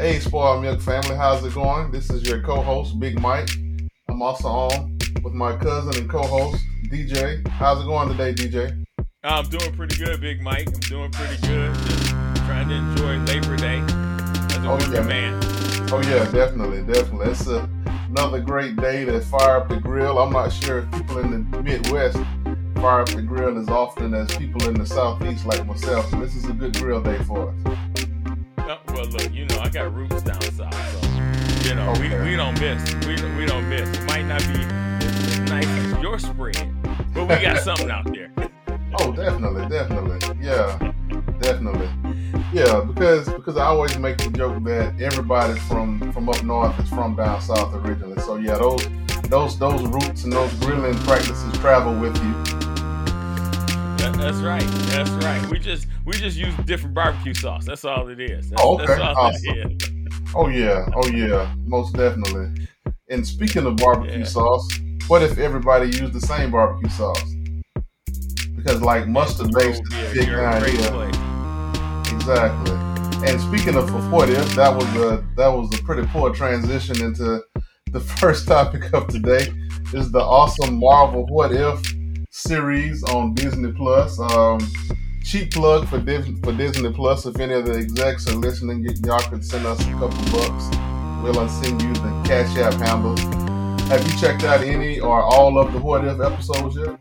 Hey, Spoiled Milk family, how's it going? This is your co-host, Big Mike. I'm also on with my cousin and co-host, DJ. How's it going today, DJ? I'm doing pretty good, Big Mike. I'm doing pretty good. Just trying to enjoy Labor Day as a Oh, yeah. man. Oh yeah, definitely, definitely. It's a, another great day to fire up the grill. I'm not sure if people in the Midwest fire up the grill as often as people in the Southeast like myself. But this is a good grill day for us. Look, you know, I got roots down south, so you know, Okay. we, we don't miss. We don't- we don't miss. It might not be as, as nice as your spread, but we got something out there. Oh, definitely, definitely. Yeah, definitely. Yeah, because because I always make the joke that everybody from from up north is from down south originally. So yeah, those those those roots and those grilling practices travel with you. That, that's right. That's right. We just we just use different barbecue sauce. That's all it is. That's, Oh, okay. Awesome. Oh yeah, oh yeah, most definitely. And speaking of barbecue Yeah. sauce, what if everybody used the same barbecue sauce? Because like mustard oh, based is big you're a down great here. Exactly. And speaking of for what if, that was a that was a pretty poor transition into the first topic of today. Is the awesome Marvel What If series on Disney Plus. Um, cheap plug for Dis- for Disney Plus. If any of the execs are listening, y- y'all could send us a couple bucks. We'll send you the Cash App handle. Have you checked out any or all of the What If episodes yet?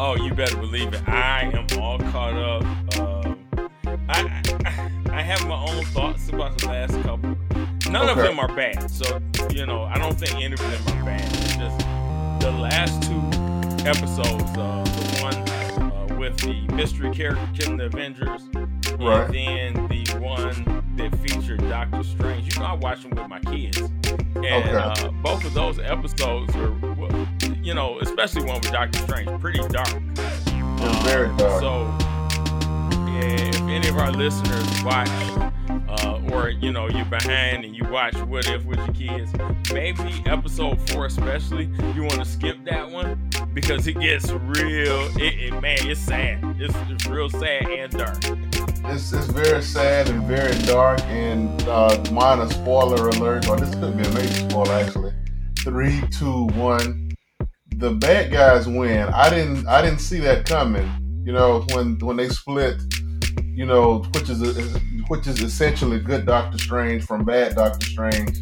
Oh, you better believe it. I am all caught up. Um, I, I I have my own thoughts about the last couple. None of them are bad, so you know I don't think any of them are bad. It's just the last two episodes. Uh, the one uh, with the mystery character killing the Avengers, Right. and then the one that featured Doctor Strange. You know, I watch them with my kids, and Okay. uh, both of those episodes are, well, you know, especially one with Doctor Strange, pretty dark. It's very dark. So, yeah, if any of our listeners watch, uh, or you know, you're behind and you watch What If with your kids, maybe episode four especially, you want to skip that one because it gets real. It, it man, it's sad. It's, it's real sad and dark. It's, it's very sad and very dark. And uh, minor spoiler alert, or this could be a major spoiler actually. Three, two, one. The bad guys win. I didn't I didn't see that coming. You know when when they split. You know which is which is essentially good Doctor Strange from bad Doctor Strange.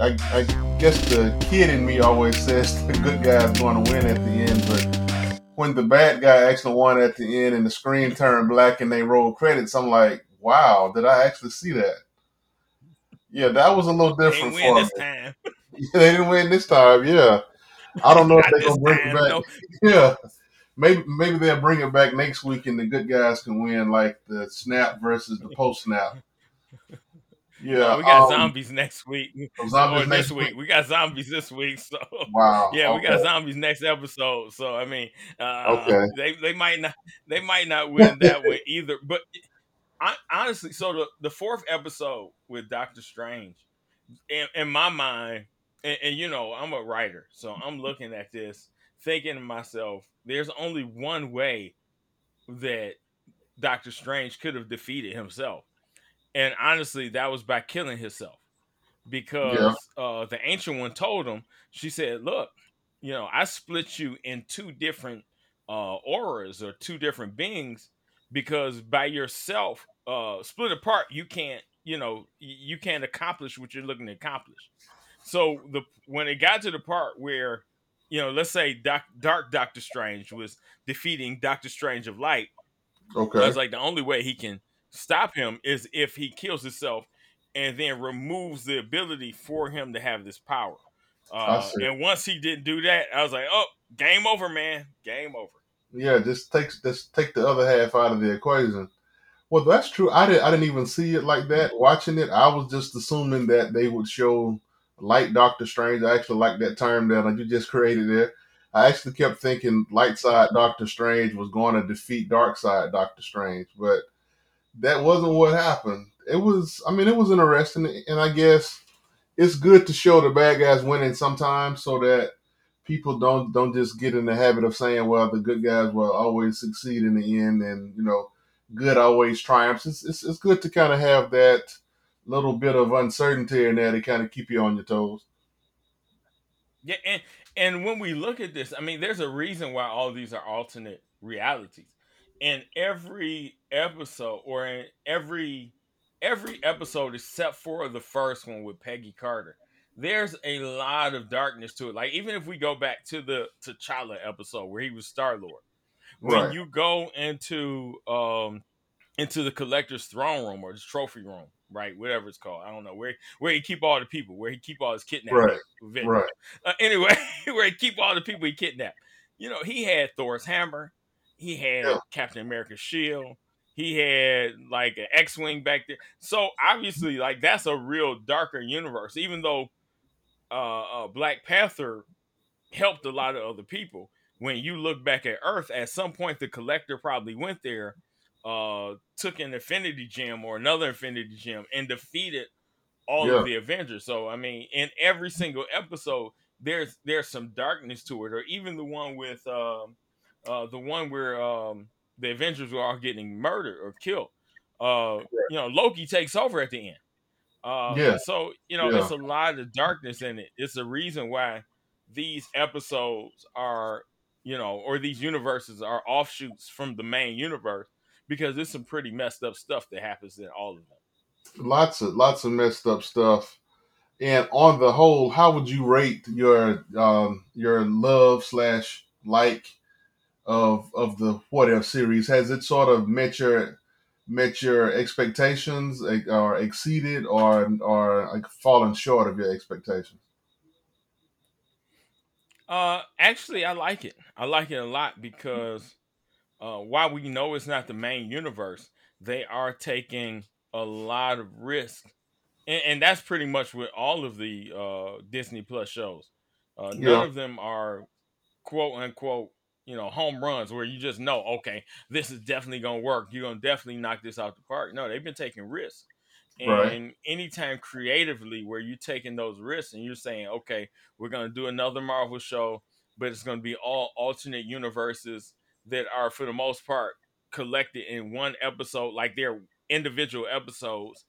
I, I guess the kid in me always says the good guy's going to win at the end, but when the bad guy actually won at the end and the screen turned black and they rolled credits, I'm like, wow, did I actually see that? Yeah, that was a little different for me. time. they didn't win this time. Yeah, I don't know if they're gonna bring it back. no. Yeah, maybe maybe they'll bring it back next week and the good guys can win, like the snap versus the post snap. Yeah, we got um, zombies next week. zombies next this week. We got zombies this week. So Wow. yeah, we got zombies next episode. So I mean, uh, Okay. they they might not they might not win that one either. But I, honestly, so the the fourth episode with Doctor Strange, in, in my mind, and, and you know, I'm a writer, so I'm looking at this, thinking to myself, there's only one way that Doctor Strange could have defeated himself. And honestly, that was by killing himself. Because uh, the ancient one told him, she said, Look, you know, I split you in two different uh, auras or two different beings because by yourself, uh, split apart, you can't, you know, you can't accomplish what you're looking to accomplish. So the when it got to the part where, you know, let's say Doc, Dark Doctor Strange was defeating Doctor Strange of Light, I Okay. was like, the only way he can stop him is if he kills himself and then removes the ability for him to have this power. Uh, and once he didn't do that, I was like, oh, game over, man. Game over. Yeah, just take just take the other half out of the equation. Well, that's true. I didn't I didn't even see it like that. Watching it, I was just assuming that they would show light Doctor Strange. I actually like that term that you just created there. I actually kept thinking light side Doctor Strange was going to defeat dark side Doctor Strange, but that wasn't what happened. It was, I mean, it was interesting, and I guess it's good to show the bad guys winning sometimes so that people don't don't just get in the habit of saying, "Well, the good guys will always succeed in the end," and you know, good always triumphs. It's it's, it's good to kind of have that little bit of uncertainty in there to kind of keep you on your toes. Yeah, and and when we look at this, I mean, there's a reason why all these are alternate realities. In every episode, or in every every episode except for the first one with Peggy Carter, there's a lot of darkness to it. Like even if we go back to the T'Challa episode where he was Star Lord, when you go into um into the collector's throne room or the trophy room, right? Whatever it's called, I don't know where where he keep all the people, where he keep all his kidnapped Right. Right. Uh, anyway, where he keep all the people he kidnapped. You know, he had Thor's hammer, he had Yeah. Captain America's shield, he had like an X-wing back there. So obviously, like that's a real darker universe. Even though uh, uh, Black Panther helped a lot of other people. When you look back at Earth, at some point the collector probably went there, uh, took an Infinity Gem or another Infinity Gem and defeated all Yeah. of the Avengers. So I mean, in every single episode, there's there's some darkness to it, or even the one with um, uh, the one where um, the Avengers were all getting murdered or killed. Uh, you know, Loki takes over at the end. Uh, Yeah. So you know, Yeah. it's a lot of darkness in it. It's a reason why these episodes are, you know, or these universes are offshoots from the main universe because there's some pretty messed up stuff that happens in all of them. lots of lots of messed up stuff. And on the whole, how would you rate your um, your love slash like of of the What If series? Has it sort of met your met your expectations, or exceeded, or or like fallen short of your expectations? Uh, actually, I like it. I like it a lot because uh, while we know it's not the main universe, they are taking a lot of risk, and, and that's pretty much with all of the uh, Disney Plus shows. Uh, none Yeah. of them are quote unquote, you know, home runs where you just know, okay, this is definitely gonna work. You're gonna definitely knock this out the park. No, they've been taking risks. And Right. anytime creatively where you're taking those risks and you're saying, okay, we're gonna do another Marvel show, but it's gonna be all alternate universes that are for the most part collected in one episode, like they're individual episodes,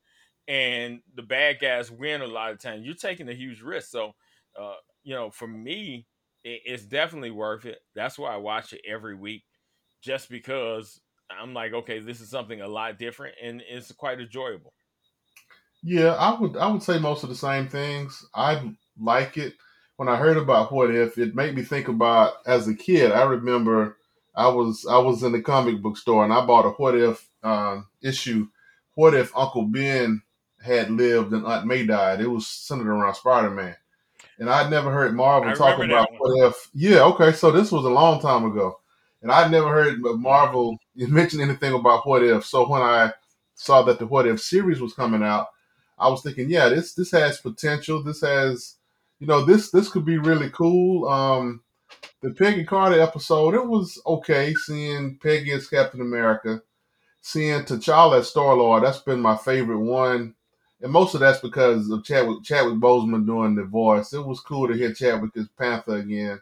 and the bad guys win a lot of times. You're taking a huge risk. So uh, you know, for me, it, it's definitely worth it. That's why I watch it every week, just because I'm like, okay, this is something a lot different, and it's quite enjoyable. Yeah, I would I would say most of the same things. I like it. When I heard about What If, it made me think about as a kid. I remember I was I was in the comic book store and I bought a What If um, issue. What if Uncle Ben had lived and Aunt May died? It was centered around Spider Man, and I'd never heard Marvel I talk about What If. Yeah, okay, so this was a long time ago, and I'd never heard Marvel mention anything about What If. So when I saw that the What If series was coming out. I was thinking, yeah, this this has potential. This has, you know, this this could be really cool. Um, the Peggy Carter episode, it was okay seeing Peggy as Captain America, seeing T'Challa as Star Lord. That's been my favorite one, and most of that's because of Chadwick Chadwick Boseman doing the voice. It was cool to hear Chadwick as Panther again.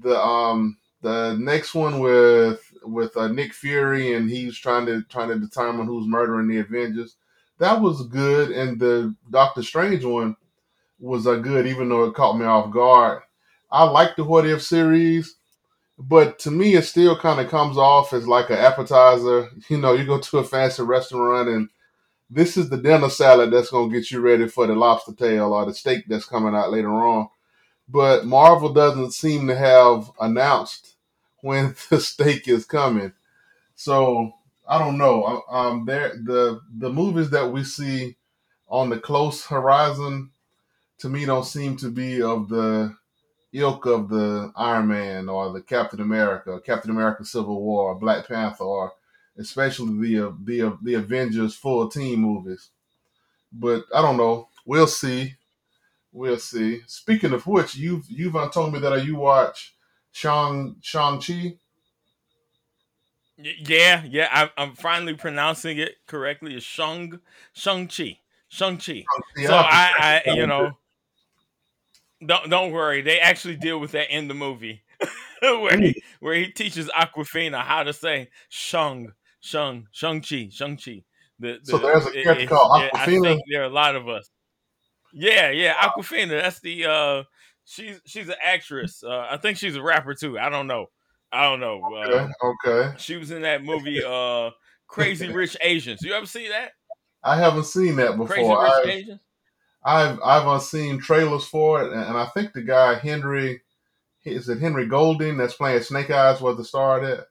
The um the next one with with uh, Nick Fury and he's trying to trying to determine who's murdering the Avengers that was good, and the Doctor Strange one was uh, good, even though it caught me off guard. I like the What If series, but to me, it still kind of comes off as like an appetizer. You know, you go to a fancy restaurant, and this is the dinner salad that's going to get you ready for the lobster tail or the steak that's coming out later on. But Marvel doesn't seem to have announced when the steak is coming. So I don't know. Um, there the the movies that we see on the close horizon to me don't seem to be of the ilk of the Iron Man or the Captain America, Captain America Civil War, Black Panther, or especially the the the Avengers full team movies. But I don't know. We'll see. We'll see. Speaking of which, you've you've uh, told me that uh, you watch Shang Shang Chi. Yeah, yeah, I'm, I'm finally pronouncing it correctly. It's Shang Shang Chi, Shang Chi. So I, I, you know, don't don't worry. They actually deal with that in the movie, where he where he teaches Awkwafina how to say Shung Shung Shung Chi Shung Chi. The, the So there's a character called it- I Awkwafina? think there are a lot of us. Yeah, yeah, Awkwafina. That's the uh, she's she's an actress. Uh, I think she's a rapper too. I don't know. I don't know. Uh, Okay, okay. she was in that movie uh, Crazy Rich Asians. You ever see that? I haven't seen that before. Crazy. Rich I've, Asians. I've I've uh, seen trailers for it, and, and I think the guy Henry is it Henry Golding that's playing Snake Eyes was the star of that.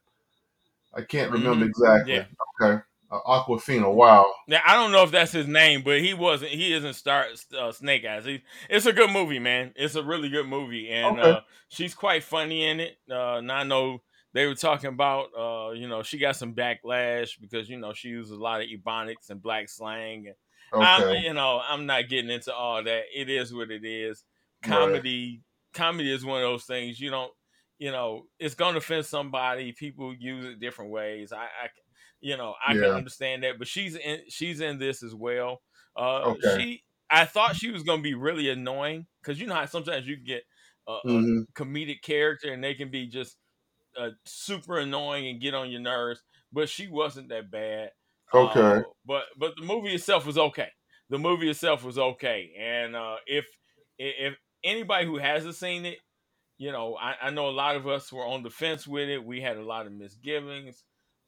I can't remember Mhm. exactly. Yeah. Okay. Uh, Awkwafina. Wow. Now I don't know if that's his name, but he wasn't. He isn't star uh, Snake Eyes. He, it's a good movie, man. It's a really good movie, and Okay. uh, she's quite funny in it. Uh, and I know they were talking about, uh, you know, she got some backlash because you know she uses a lot of ebonics and black slang. And I'm, you know, I'm not getting into all that. It is what it is. Right. Comedy, comedy is one of those things you don't, you know, it's going to offend somebody. People use it different ways. I, I you know, I can understand that. But she's in, she's in this as well. Uh, Okay. She, I thought she was going to be really annoying because you know how sometimes you get a, a Mhm. comedic character and they can be just uh, super annoying and get on your nerves. But she wasn't that bad. Okay. Uh, but but the movie itself was okay. The movie itself was okay. And uh, if if anybody who hasn't seen it, you know, I, I know a lot of us were on the fence with it. We had a lot of misgivings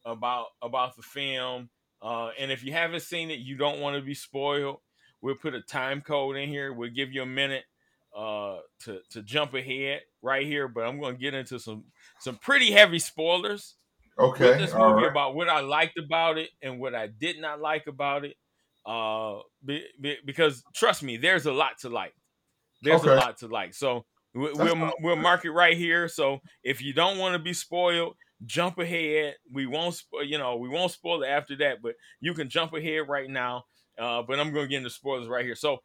about about the film. Uh, and if you haven't seen it, you don't want to be spoiled. We'll put a time code in here. We'll give you a minute uh, to to jump ahead right here. But I'm going to get into some some pretty heavy spoilers with Okay. this movie right. about what I liked about it and what I did not like about it. Uh, be, be- because trust me, there's a lot to like. There's a lot to like. So we, That's we'll we'll mark it right here. So if you don't want to be spoiled, jump ahead. We won't, spo- you know, we won't spoil it after that, but you can jump ahead right now. Uh, but I'm going to get into spoilers right here. So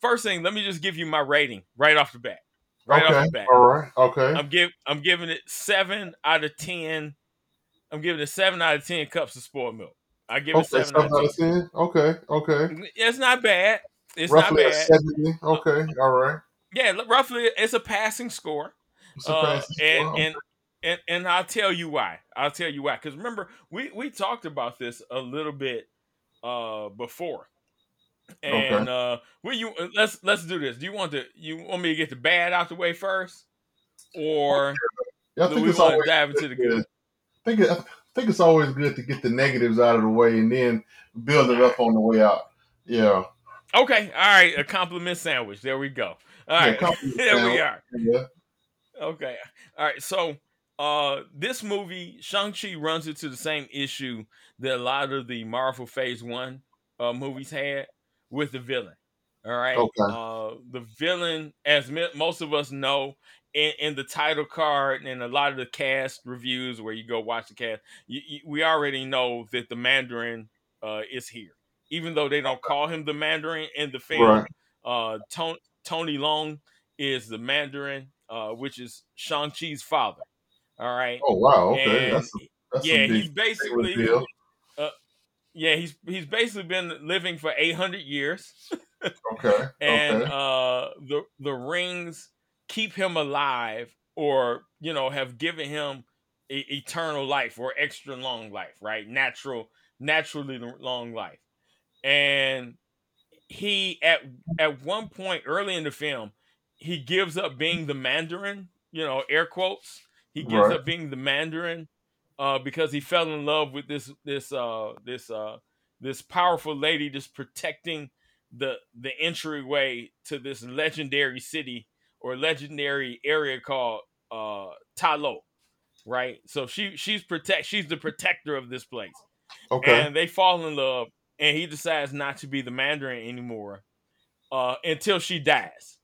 first thing, let me just give you my rating right off the bat. Right okay. off the bat. All right. Okay. I'm give I'm giving it seven out of ten. I'm giving it seven out of ten cups of spoiled milk. I give it seven out Seven out of of ten. Okay. Okay. It's not bad. It's Roughly not a bad. seventy. Okay. All right. Yeah, roughly it's a passing score. A Uh, passing and, score. and and and I'll tell you why. I'll tell you why. Because remember, we we talked about this a little bit uh before. And uh will you let's let's do this. Do you want to you want me to get the bad out the way first? Or Yeah, I do think we want to dive into the good? I think it, I think it's always good to get the negatives out of the way and then build it up on the way out. Yeah. Okay, all right, a compliment sandwich. There we go. All right. Yeah, there we are. Yeah. Okay, all right. So, uh, this movie Shang Chi runs into the same issue that a lot of the Marvel Phase One uh, movies had with the villain. All right, Okay. uh, the villain, as most of us know, in, in the title card and a lot of the cast reviews where you go watch the cast, you, you, we already know that the Mandarin uh, is here, even though they don't call him the Mandarin in the film. Right. Uh, Tony, Tony Leung is the Mandarin, uh, which is Shang Chi's father. All right. Oh wow. Okay. And, that's a, that's yeah, he's basically yeah he's he's basically been living for eight hundred years, Okay. and okay. uh, the the rings keep him alive, or you know have given him e- eternal life or extra long life, right? Natural, naturally long life, and he at at one point early in the film he gives up being the Mandarin, you know, air quotes. He gives Right. up being the Mandarin uh, because he fell in love with this this uh, this uh, this powerful lady just protecting the the entryway to this legendary city or legendary area called uh, Ta Lo, right? So she she's protect she's the protector of this place Okay. and they fall in love and he decides not to be the mandarin anymore uh, until she dies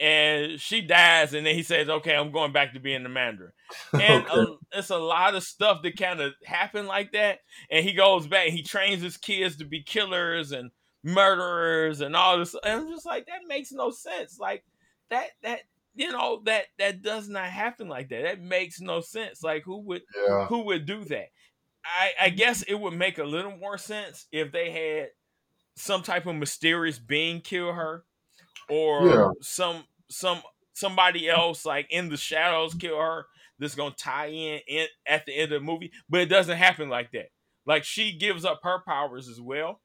and she dies and then he says okay i'm going back to being the mandarin and Okay. uh, it's a lot of stuff that kind of happened like that and he goes back he trains his kids to be killers and murderers and all this and i'm just like that makes no sense like that that you know that that does not happen like that that makes no sense like who would yeah. who would do that? I, I guess it would make a little more sense if they had some type of mysterious being kill her, or Yeah. some some somebody else like in the shadows kill her. That's gonna tie in, in at the end of the movie, but it doesn't happen like that. Like she gives up her powers as well,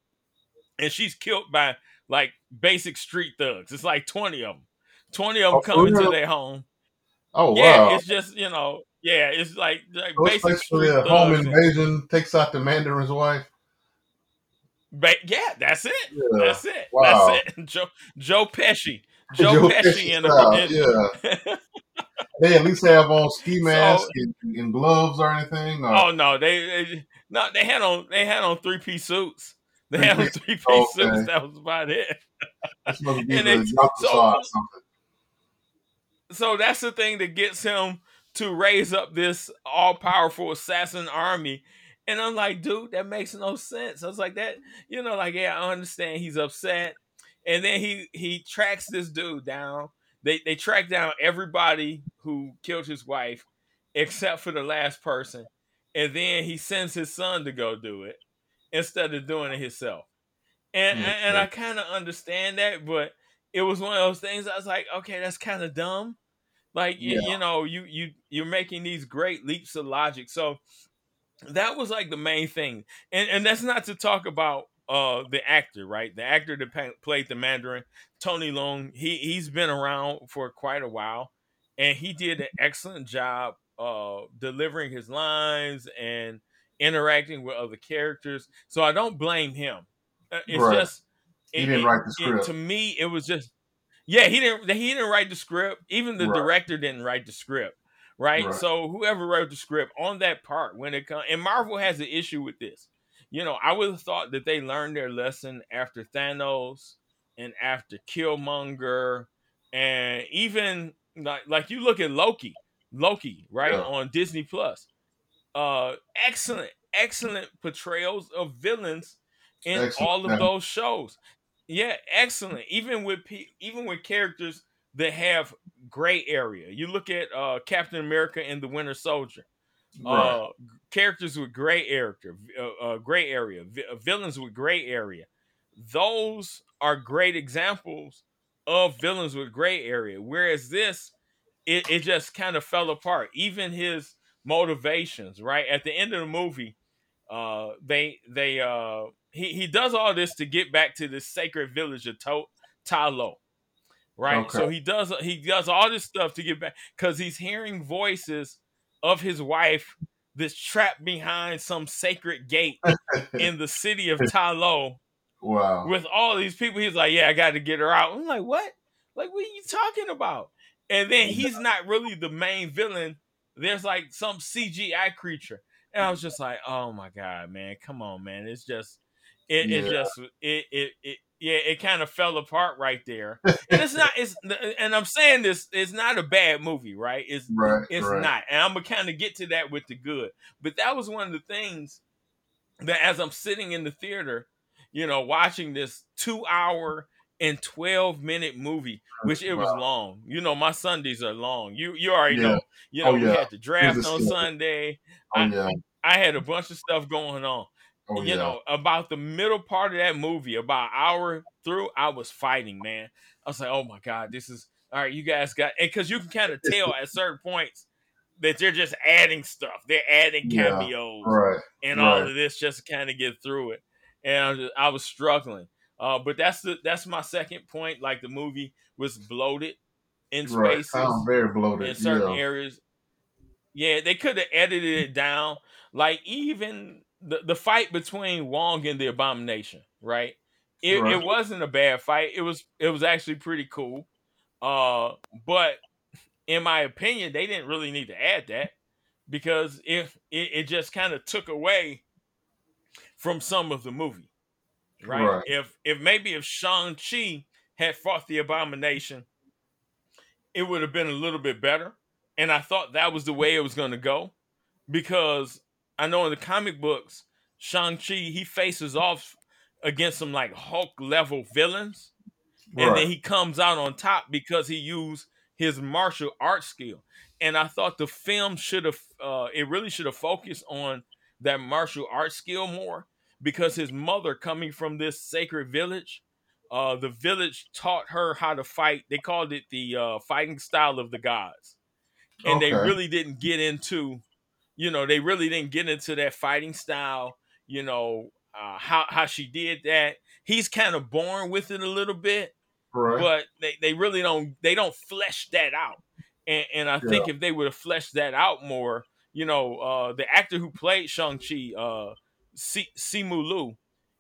and she's killed by like basic street thugs. It's like twenty of them. Twenty of them Oh, for come into their home. Oh Yeah, wow! it's just you know, yeah, it's like, like So it's basically a home thugs. and- invasion takes out the Mandarin's wife. Ba- yeah, that's it. Yeah. That's it. Wow. That's it. Joe Joe Pesci. Joe, Pesci in in, yeah. They at least have on ski So- masks and, and gloves or anything. Or, Oh no, they, they no they had on they had on three piece suits. They had on three piece Okay. suits. That was about it. it's supposed to be and the Yakuza so- or something. So that's the thing that gets him to raise up this all powerful assassin army. And I'm like, dude, that makes no sense. I was like, that, you know, like, yeah, I understand he's upset. And then he he tracks this dude down. They they track down everybody who killed his wife, except for the last person. And then he sends his son to go do it instead of doing it himself. And Mhm. and I kind of understand that, but it was one of those things. I was like, okay, that's kind of dumb. Like you, Yeah. you know, you you you're making these great leaps of logic. So that was like the main thing, and and that's not to talk about uh the actor, right? The actor that pa- played the Mandarin, Tony Leung. He he's been around for quite a while, and he did an excellent job uh delivering his lines and interacting with other characters. So I don't blame him. Uh, It's Right. just He didn't write the it- script. to me, it was just yeah. He didn't. He didn't write the script. Even the Right. director didn't write the script. Right? Right. So whoever wrote the script on that part, when it comes, and Marvel has an issue with this. You know, I would have thought that they learned their lesson after Thanos and after Killmonger, and even like like you look at Loki, Loki, right Yeah. on Disney Plus. Uh, excellent, excellent portrayals of villains in Excellent, all of those shows. Yeah, excellent. Even with pe- even with characters that have gray area. You look at uh, Captain America and the Winter Soldier. right. Uh, characters with gray area, uh, uh, gray area, vi- uh, villains with gray area. Those are great examples of villains with gray area. Whereas this, it, it just kind of fell apart. Even his motivations, right at the end of the movie, uh, they they uh, he he does all this to get back to this sacred village of to- Ta Lo. Right, so he does he does all this stuff to get back because he's hearing voices of his wife that's trapped behind some sacred gate in the city of Ta Lo wow. with all these people. He's like, Yeah, I got to get her out. I'm like, What? Like, what are you talking about? And then he's not really the main villain. There's like some CGI creature. And I was just like, Oh my God, man, come on, man. It's just, it, it just, it, it, it, yeah, it kind of fell apart right there. And it's not, it's, uh, and I'm saying this, it's not a bad movie, right? It's, right. it's right. not. And I'm gonna kind of get to that with the good. But that was one of the things that as I'm sitting in the theater, you know, watching this two hour and 12 minute movie, which it was Wow. long. You know, my Sundays are long. You you already Yeah. know. You know, Oh, we yeah. had the draft on. Sunday. Oh I- yeah. I had a bunch of stuff going on. Oh you yeah. know, about the middle part of that movie, about an hour through, I was fighting, man. I was like, oh my God, this is all right, you guys got and because you can kind of tell at certain points that they're just adding stuff. They're adding Yeah, cameos right. and all of this just to kind of get through it. And I was, just- I was struggling. Uh, but that's the that's my second point. Like the movie was bloated in Right. spaces Sounds very bloated. in certain yeah. areas. Yeah, they could have edited it down. Like even the, the fight between Wong and the Abomination, right? It, Right. it wasn't a bad fight. It was it was actually pretty cool. Uh, but in my opinion, they didn't really need to add that because if it, it just kind of took away from some of the movie, right? Right. If if maybe if Shang Chi had fought the Abomination, it would have been a little bit better. And I thought that was the way it was going to go because I know in the comic books, Shang Chi he faces off against some like Hulk level villains and then he comes out on top because he used his martial arts skill. And I thought the film should have, uh, it really should have focused on that martial arts skill more because his mother, coming from this sacred village, uh, the village taught her how to fight. They called it the uh, fighting style of the gods, and they really didn't get into, you know, they really didn't get into that fighting style you know, uh, how how she did that. He's kind of born with it a little bit, Right. but they, they really don't they don't flesh that out. And, and I think if they would have fleshed that out more, you know, uh, the actor who played Shang Chi, uh, si- Simu Liu,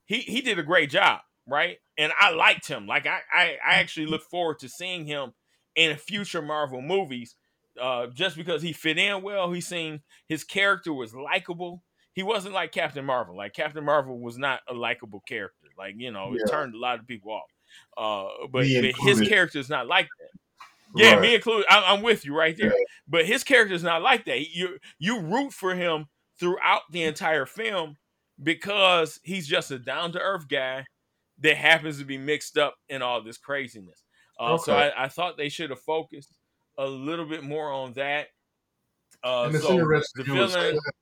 he he did a great job, right? And I liked him. Like I I, I actually look forward to seeing him in future Marvel movies, uh, just because he fit in well. He seemed his character was likable. He wasn't like Captain Marvel. Like Captain Marvel was not a likable character. Like you know, it turned a lot of people off. Uh, but, but his character is not like that. Yeah, Right. me included. I'm, I'm with you right there. Yeah. But his character is not like that. You you root for him throughout the entire film because he's just a down to earth guy that happens to be mixed up in all this craziness. Uh, So I, I thought they should have focused a little bit more on that. Uh, and it's so interesting the you villain, that.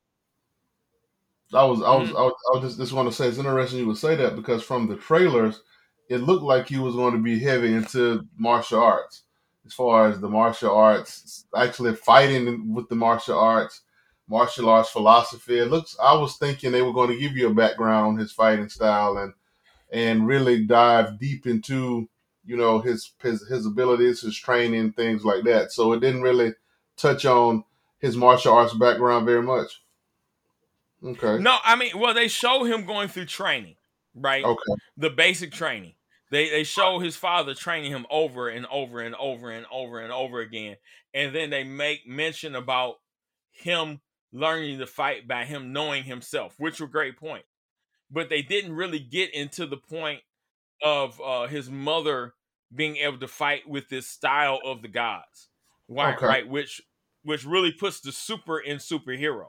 I was, I was, Mhm. I was, I was just, just want to say it's interesting you would say that because from the trailers, it looked like he was going to be heavy into martial arts, as far as the martial arts, actually fighting with the martial arts, martial arts philosophy. It looks. I was thinking they were going to give you a background on his fighting style and and really dive deep into you know his his his abilities, his training, things like that. So it didn't really touch on his martial arts background very much. Okay. no, I mean, well, they show him going through training, right? Okay. the basic training. They they show his father training him over and over and over and over and over again, and then they make mention about him learning to fight by him knowing himself, which were great points. But they didn't really get into the point of uh, his mother being able to fight with this style of the gods, right? Okay. Right, which which really puts the super in superhero.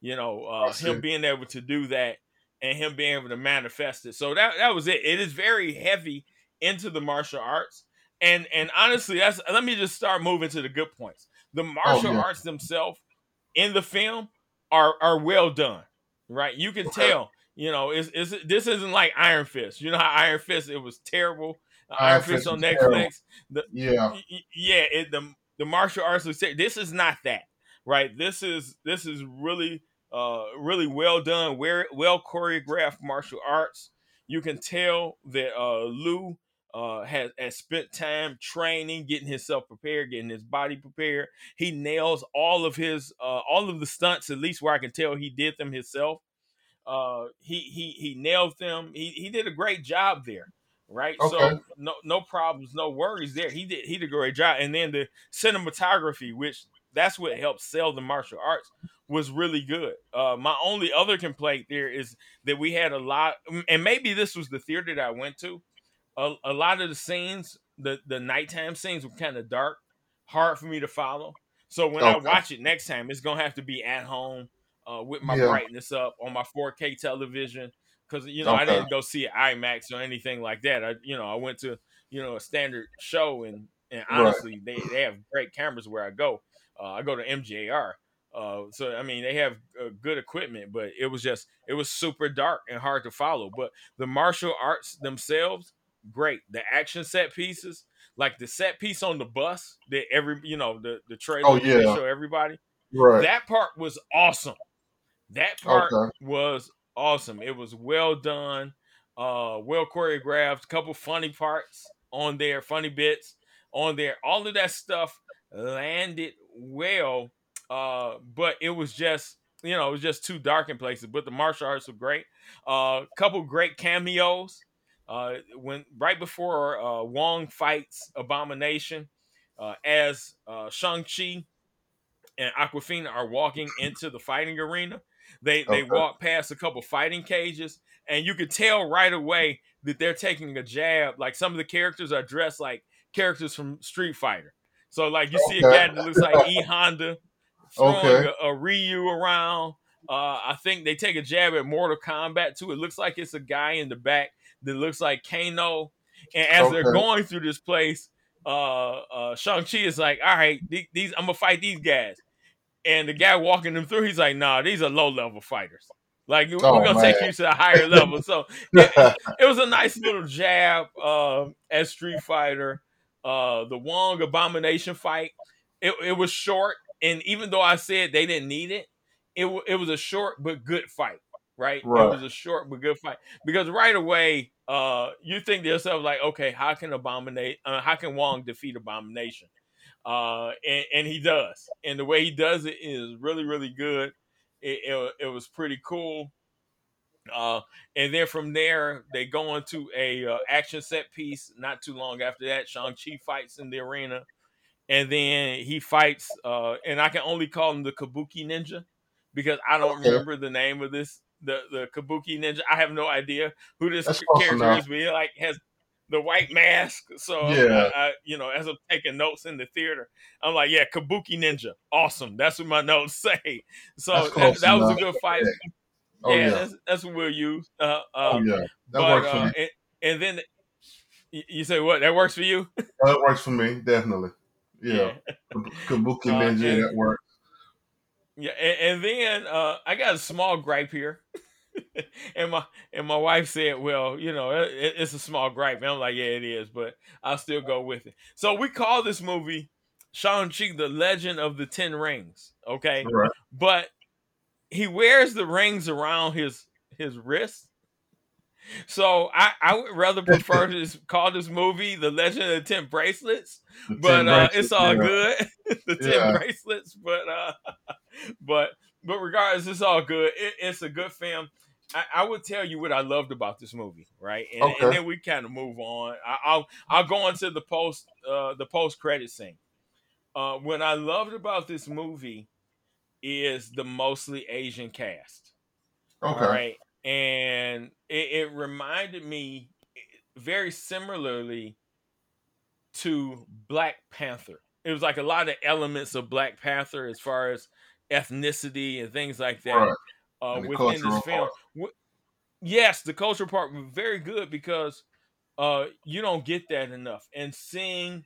You know, uh, him being able to do that and him being able to manifest it. So that that was it. It is very heavy into the martial arts. And and honestly, that's let me just start moving to the good points. The martial Oh, yeah. arts themselves in the film are are well done. Right? You can Okay. tell, you know, it's, it's this isn't like Iron Fist. You know how Iron Fist it was terrible. Uh, Iron Iron Fist Fist on Netflix. The, Yeah. yeah, it, the the martial arts was this is not that, right? This is this is really uh really well done, well well choreographed martial arts. You can tell that uh Liu uh has, has spent time training, getting himself prepared, getting his body prepared. He nails all of his uh all of the stunts, at least where I can tell he did them himself. Uh he he he nailed them. He he did a great job there. Right. Okay. So no no problems, no worries there. He did he did a great job. And then the cinematography, which that's what helped sell the martial arts, was really good. Uh, my only other complaint there is that we had a lot, and maybe this was the theater that I went to. A, a lot of the scenes, the the nighttime scenes, were kind of dark, hard for me to follow. So when I watch it next time, it's gonna have to be at home uh, with my Yeah. brightness up on my 4K television because you know I didn't go see IMAX or anything like that. I you know I went to you know a standard show and and Right. honestly they, they have great cameras where I go. Uh, I go to MJR. Uh, so I mean they have uh, good equipment, but it was just it was super dark and hard to follow. But the martial arts themselves, great. The action set pieces, like the set piece on the bus that every you know the the trailer Oh, yeah. show everybody. Right. That part was awesome. That part Okay. was awesome. It was well done, uh, well choreographed. Couple funny parts on there, funny bits on there. All of that stuff landed well, uh, but it was just you know it was just too dark in places. But the martial arts were great. A uh, couple great cameos. Uh, when right before uh, Wong fights Abomination, uh, as uh, Shang Chi and Awkwafina are walking into the fighting arena. They they walk past a couple fighting cages, and you could tell right away that they're taking a jab. Like some of the characters are dressed like characters from Street Fighter. So like you see a guy that looks like E Honda throwing Okay. a, a Ryu around. Uh, I think they take a jab at Mortal Kombat too. It looks like it's a guy in the back that looks like Kano. And as they're going through this place, uh, uh, Shang Chi is like, "All right, the- these I'm gonna fight these guys." And the guy walking them through, he's like, "Nah, these are low level fighters. Like we're Oh, gonna take you to a higher level." So it, it was a nice little jab uh, at Street Fighter. Uh, the Wong Abomination fight, it, it was short, and even though I said they didn't need it, it it was a short but good fight. right? Right. It was a short but good fight because right away, uh, you think to yourself like, okay, how can Abominate, uh, how can Wong defeat Abomination? Uh, and, and he does, and the way he does it is really, really good. It, it, it was pretty cool. Uh, and then from there, they go into a uh, action set piece. Not too long after that, Shang Chi fights in the arena, and then he fights. Uh, and I can only call him the Kabuki Ninja because I don't Okay. remember the name of this the the Kabuki Ninja. I have no idea who this That's character enough. is, but he like has the white mask. So Yeah. I, I, you know, as I'm taking notes in the theater, I'm like, yeah, Kabuki Ninja, awesome. That's what my notes say. So that, that was a good fight. Oh yeah, yeah. That's, that's what we'll use. Uh, Oh uh, yeah. That but works for uh, me. and, and then you say what? That works for you? That works for me, definitely. Yeah. Kabuki Uh, Ninja, and- that works. Yeah, and, and then uh, I got a small gripe here, and my and my wife said, "Well, you know, it, it's a small gripe." And I'm like, "Yeah, it is," but I'll still go with it. So we call this movie Shang Chi: The Legend of the Ten Rings. Okay, Right. but he wears the rings around his his wrist. So I, I would rather prefer to call this movie The Legend of the Ten Bracelets The but ten uh, bracelets, it's all yeah. good. the ten Yeah. bracelets, but uh, but but regardless, it's all good. It, it's a good film. I, I would tell you what I loved about this movie, right? And, Okay. and then we kind of move on. I, I'll I'll go into the post uh, the post credit scene. Uh, what I loved about this movie is the mostly Asian cast. Okay. Right. And it, it reminded me very similarly to Black Panther. It was like a lot of elements of Black Panther as far as ethnicity and things like that Right. uh, within this film. part. Yes, the cultural part was very good because uh, you don't get that enough. And seeing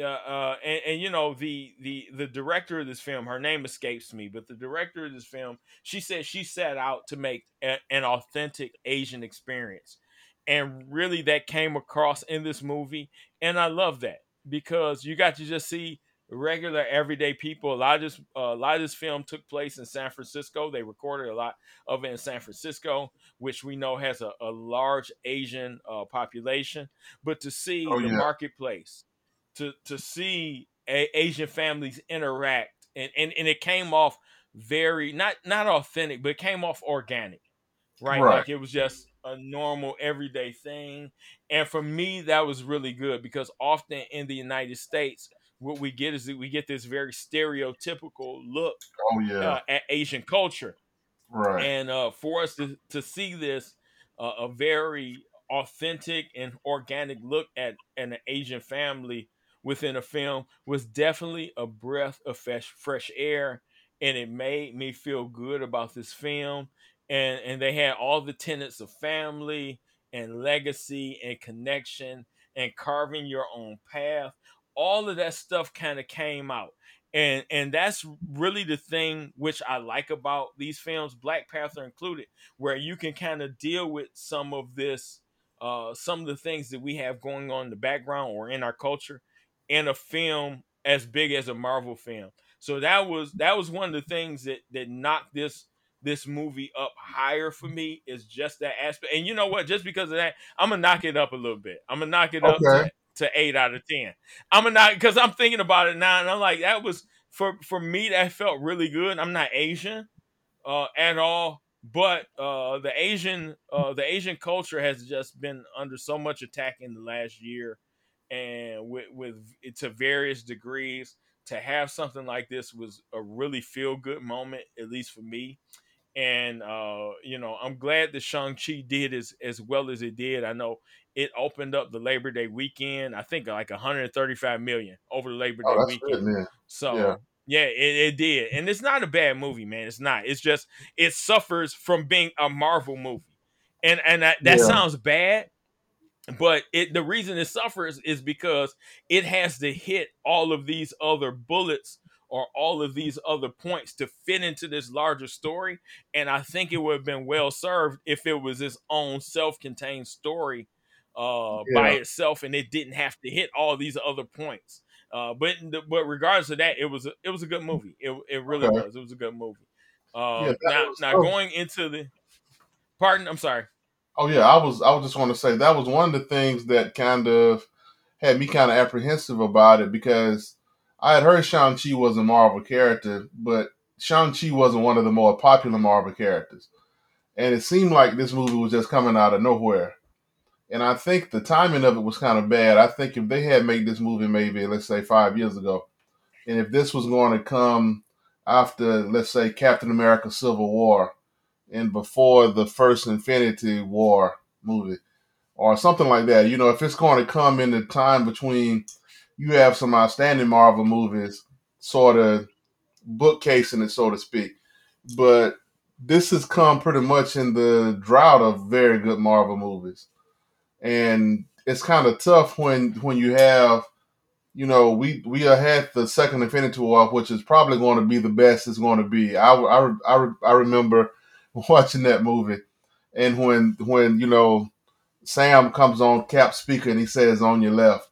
uh, uh, and, and you know the the the director of this film, her name escapes me, but the director of this film, she said she set out to make a, an authentic Asian experience, and really that came across in this movie, and I love that because you got to just see regular everyday people. A lot of this uh, a lot of this film took place in San Francisco. They recorded a lot of it in San Francisco, which we know has a, a large Asian uh, population, but to see Oh, the yeah. marketplace to to see a, Asian families interact, and, and and it came off very not not authentic, but it came off organic, right? Right. Like it was just a normal everyday thing, and for me that was really good because often in the United States, what we get is that we get this very stereotypical look Oh yeah. uh, at Asian culture, right. and uh, for us to, to see this uh, a very authentic and organic look at an asian family within a film was definitely a breath of fresh, fresh air and it made me feel good about this film and and they had all the tenets of family and legacy and connection and carving your own path all of that stuff kind of came out and and that's really the thing which I like about these films, Black Panther included, where you can kind of deal with some of this, uh, some of the things that we have going on in the background or in our culture, in a film as big as a Marvel film. So that was that was one of the things that that knocked this this movie up higher for me is just that aspect. And you know what? Just because of that, I'm gonna knock it up a little bit. I'm gonna knock it up Okay. to, to eight out of ten. I'm not because I'm thinking about it now, and I'm like, that was for for me. That felt really good. I'm not Asian uh, at all, but uh, the Asian uh, the Asian culture has just been under so much attack in the last year, and with with to various degrees. To have something like this was a really feel good moment, at least for me and uh, you know I'm glad that Shang Chi did as as well as it did. I know it opened up the Labor Day weekend. I think like 135 million over the Labor Day Oh, weekend. good. So Yeah. yeah, it, it did, and it's not a bad movie, man. It's not. It's just it suffers from being a Marvel movie, and and that, that Yeah. sounds bad, but it the reason it suffers is because it has to hit all of these other bullets or all of these other points to fit into this larger story. And I think it would have been well served if it was its own self-contained story uh, by itself, and it didn't have to hit all these other points. Uh, but but regardless of that, it was a, it was a good movie. It, it really Okay. was. It was a good movie. Uh, Yeah, now now going into the Pardon, I'm sorry. Oh yeah, I was I was just want to say that was one of the things that kind of had me kind of apprehensive about it because I had heard Shang Chi was a Marvel character, but Shang Chi wasn't one of the more popular Marvel characters, and it seemed like this movie was just coming out of nowhere. And I think the timing of it was kind of bad. I think if they had made this movie maybe let's say five years ago, and if this was going to come after let's say Captain America: Civil War and before the first Infinity War movie or something like that. You know, if it's going to come in the time between you have some outstanding Marvel movies, sort of bookcasing it, so to speak. But this has come pretty much in the drought of very good Marvel movies, and it's kind of tough when when you have, you know, we we had the second Infinity War, which is probably going to be the best it's going to be. I I, I, I remember watching that movie, and when when you know Sam comes on Cap speaker and he says on your left,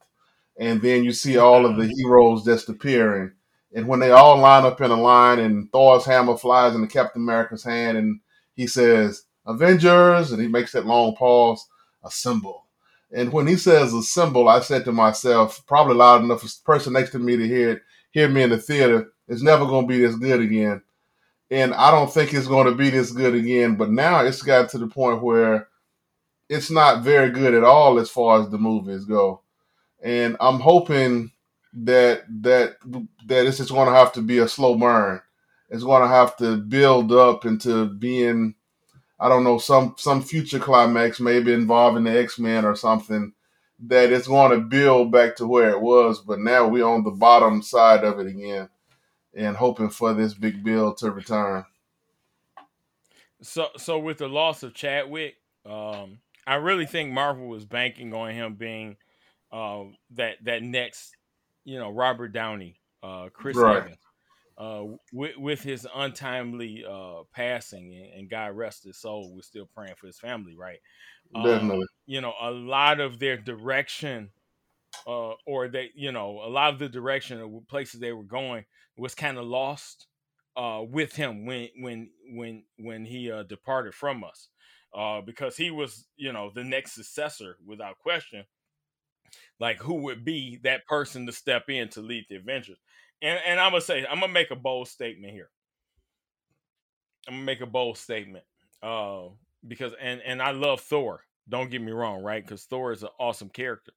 and then you see all of the heroes just appearing, and when they all line up in a line, and Thor's hammer flies into Captain America's hand, and he says Avengers, and he makes that long pause, assemble. And when he says assemble, I said to myself, probably loud enough for the person next to me to hear it, hear me in the theater, it's never going to be this good again and I don't think it's going to be this good again. But now it's got to the point where it's not very good at all as far as the movies go, and I'm hoping that that that this is going to have to be a slow burn. It's going to have to build up into being, I don't know, some some future climax, maybe involving the X Men or something. That it's going to build back to where it was, but now we're on the bottom side of it again and hoping for this big bill to return. So, so with the loss of Chadwick, um, I really think Marvel was banking on him being uh, that that next, you know, Robert Downey, uh, Chris right. Evans, uh, with, with his untimely uh, passing, and, and, God rest his soul. We're still praying for his family, right? Definitely. Um, you know, a lot of their direction uh, or they, you know, a lot of the direction of places they were going was kind of lost uh, with him when when when when he uh, departed from us, uh, because he was, you know, the next successor without question. Like who would be that person to step in to lead the Avengers? And and I'm gonna say I'm gonna make a bold statement here. I'm gonna make a bold statement uh, because and and I love Thor. Don't get me wrong, right? Because Thor is an awesome character.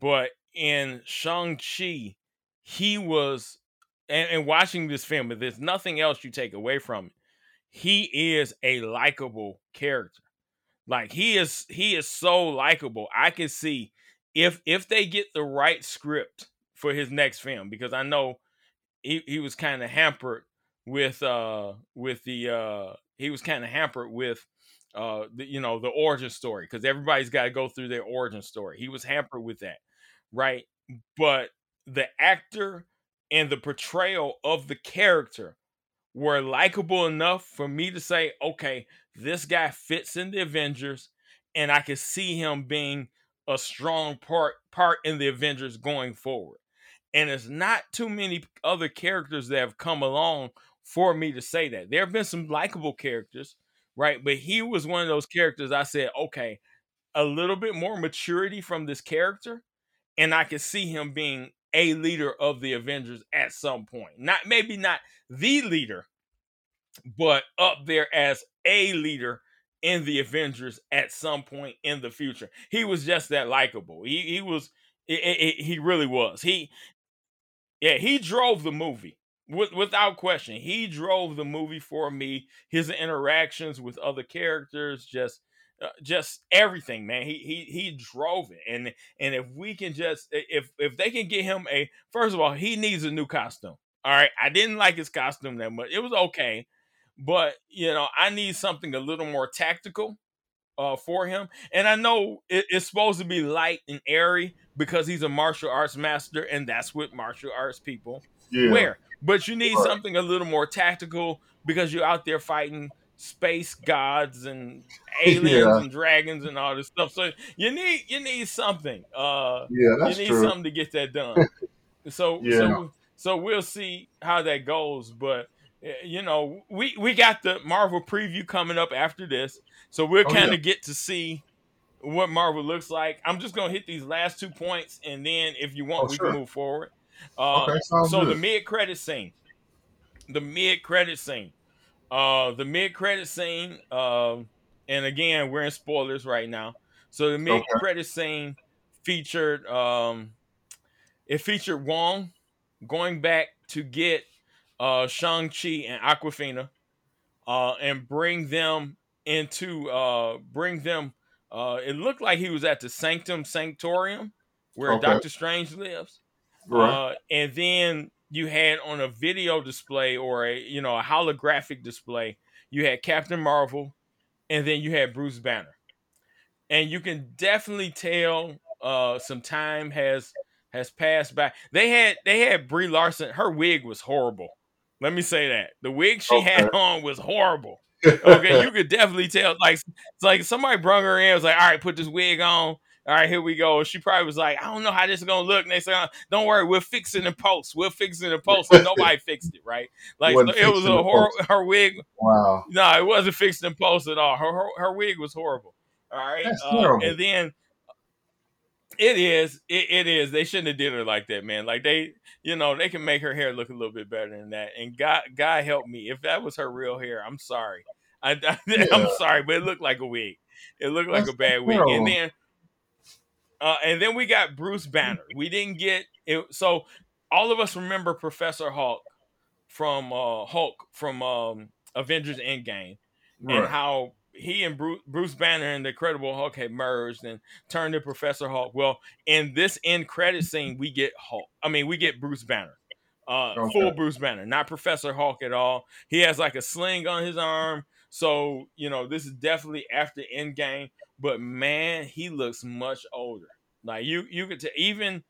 But in Shang-Chi, he was, and, and watching this film, if there's nothing else you take away from it, he is a likable character. Like he is, he is so likable. I can see if if they get the right script for his next film, because I know he, he was kind of hampered with uh with the uh he was kind of hampered with uh the, you know the origin story because everybody's got to go through their origin story. He was hampered with that, right? But the actor and the portrayal of the character were likable enough for me to say, okay, this guy fits in the Avengers, and I can see him being a strong part part in the Avengers going forward. And it's not too many other characters that have come along for me to say that. There have been some likable characters, right? But he was one of those characters I said, okay, a little bit more maturity from this character, and I could see him being a leader of the Avengers at some point. Not maybe not the leader, but up there as a leader in the Avengers at some point in the future. He was just that likable. He he was it, it, he really was. He yeah, he drove the movie. With, without question, he drove the movie for me. His interactions with other characters, just uh, just everything, man. He he he drove it, and and if we can just if if they can get him a first of all, he needs a new costume. All right, I didn't like his costume that much. It was okay, but you know I need something a little more tactical uh, for him. And I know it, it's supposed to be light and airy because he's a martial arts master, and that's what martial arts people yeah. wear. But you need right. something a little more tactical because you're out there fighting space gods and aliens yeah. and dragons and all this stuff. So you need you need something. Uh, yeah, that's you need true. something to get that done. so yeah. so so we'll see how that goes. But you know, we we got the Marvel preview coming up after this, so we'll Oh, kind of yeah. get to see what Marvel looks like. I'm just gonna hit these last two points, and then if you want, Oh, we sure. can move forward. Uh, Okay, so the mid credit scene, the mid credit scene, uh, the mid credit scene, um, and again, we're in spoilers right now. So the mid credit scene featured, um, it featured Wong going back to get uh Shang Chi and Awkwafina, uh, and bring them into, uh, bring them. Uh, it looked like he was at the Sanctum Sanctorium, where Okay. Doctor Strange lives. Right. Uh, and then you had on a video display or a you know a holographic display, you had Captain Marvel, and then you had Bruce Banner, and you can definitely tell uh, some time has has passed by. They had they had Brie Larson. Her wig was horrible. Let me say that the wig she had on was horrible. Okay, you could definitely tell. Like it's like somebody brung her in. Was like, all right, put this wig on. All right, here we go. She probably was like, I don't know how this is gonna look. And they said, don't worry, we're fixing the post. We're fixing the post. And nobody fixed it, right? Like Wasn't it was a the horror. Her wig, wow. no, it wasn't fixed in post at all. Her her, her wig was horrible. All right, uh, and then it is, it, it is. They shouldn't have did her like that, man. Like they, you know, they can make her hair look a little bit better than that. And God, God help me, if that was her real hair, I'm sorry. I, I Yeah. am sorry, but it looked like a wig. It looked like That's a bad wig. And then, uh, and then we got Bruce Banner. We didn't get it. So all of us remember Professor Hulk from uh, Hulk from um, Avengers Endgame and how he and Bruce, Bruce Banner and the Incredible Hulk had merged and turned to Professor Hulk. Well, in this end credit scene, we get Hulk. I mean, we get Bruce Banner, uh, Okay. full Bruce Banner, not Professor Hulk at all. He has like a sling on his arm, so you know this is definitely after Endgame. But man, he looks much older. Like you, you could t- even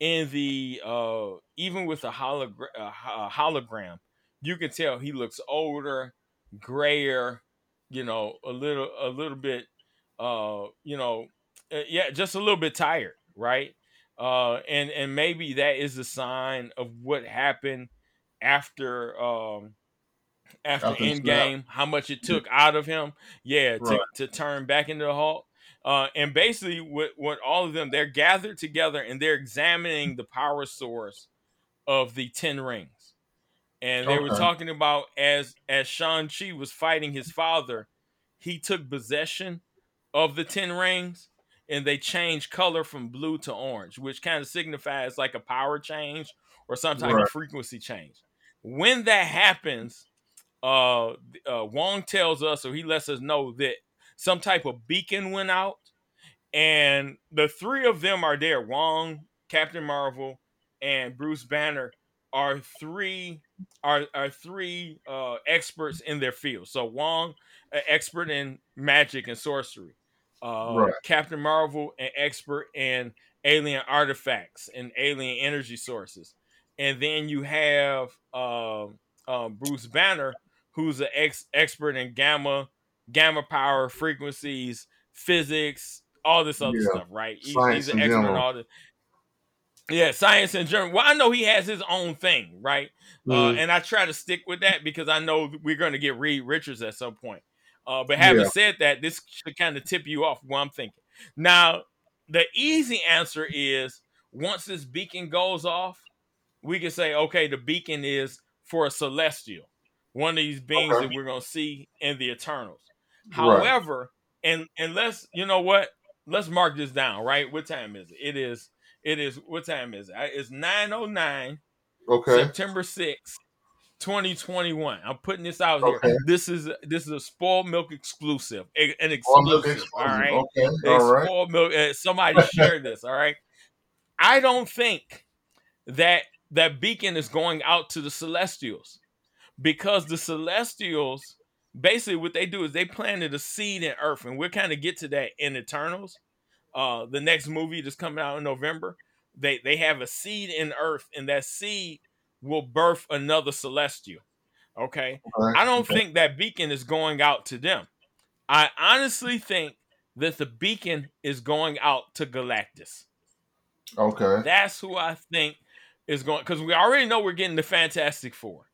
in the uh even with the hologram, uh, hologram, you can tell he looks older, grayer, you know, a little a little bit uh, you know, uh, yeah, just a little bit tired, right? Uh and and maybe that is a sign of what happened after um after After the snap. Endgame, how much it took out of him, yeah, to, to turn back into the Hulk. Uh, and basically, what, what all of them they're gathered together and they're examining the power source of the Ten Rings. And they were talking about as as Shang Chi was fighting his father, he took possession of the Ten Rings, and they changed color from blue to orange, which kind of signifies like a power change or some type Right. of frequency change. When that happens, uh, uh, Wong tells us, or he lets us know that some type of beacon went out, and the three of them are there. Wong, Captain Marvel, and Bruce Banner are three are are three uh, experts in their field. So Wong, an expert in magic and sorcery. Uh, Right. Captain Marvel, an expert in alien artifacts and alien energy sources. And then you have um, Bruce Banner, who's an ex- expert in gamma, gamma power frequencies, physics, all this other Yeah. stuff, right? He's, he's an expert in general. all the yeah, science in general. Well, I know he has his own thing, right? Uh, Mhm. and I try to stick with that because I know we're going to get Reed Richards at some point. Uh, but having Yeah. said that, this should kind of tip you off what I'm thinking. Now, the easy answer is once this beacon goes off, we can say, okay, the beacon is for a celestial, one of these beings Okay. that we're going to see in the Eternals. Right. However, and and let's you know what, let's mark this down. Right, what time is it? It is. It is. What time is it? It's nine oh nine. Okay. September 6th, 2021. I'm putting this out here. This is this is a spoiled milk exclusive. An milk exclusive. All exclusive. right. Okay. All right. spoiled milk. uh, somebody share this. All right. I don't think that that beacon is going out to the Celestials because the Celestials basically what they do is they planted a seed in Earth, and we'll kind of get to that in Eternals. Uh, the next movie that's coming out in November, they they have a seed in Earth, and that seed will birth another Celestial. Okay, Okay. I don't Okay. think that beacon is going out to them. I honestly think that the beacon is going out to Galactus. Okay. That's who I think is going because we already know we're getting the Fantastic Four.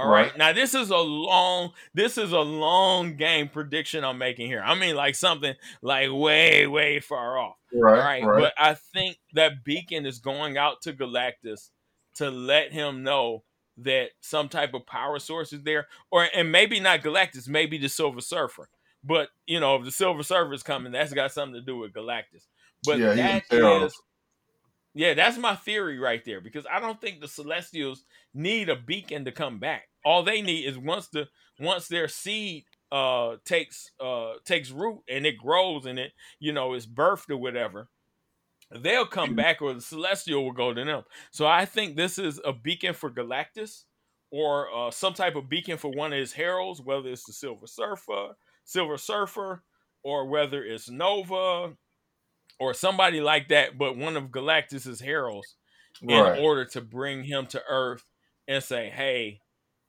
All right. right. Now this is a long this is a long game prediction I'm making here. I mean like something like way way far off. Right. Right. right. But I think that Beacon is going out to Galactus to let him know that some type of power source is there or and maybe not Galactus, maybe the Silver Surfer. But, you know, if the Silver Surfer is coming, that's got something to do with Galactus. But yeah, that is yeah, that's my theory right there because I don't think the Celestials need a beacon to come back. All they need is once the once their seed uh takes uh takes root and it grows and it you know is birthed or whatever, they'll come mm-hmm. back or the Celestial will go to them. So I think this is a beacon for Galactus or uh, some type of beacon for one of his heralds, whether it's the Silver Surfer, Silver Surfer, or whether it's Nova or somebody like that, but one of Galactus's heralds right. in order to bring him to Earth and say, "Hey,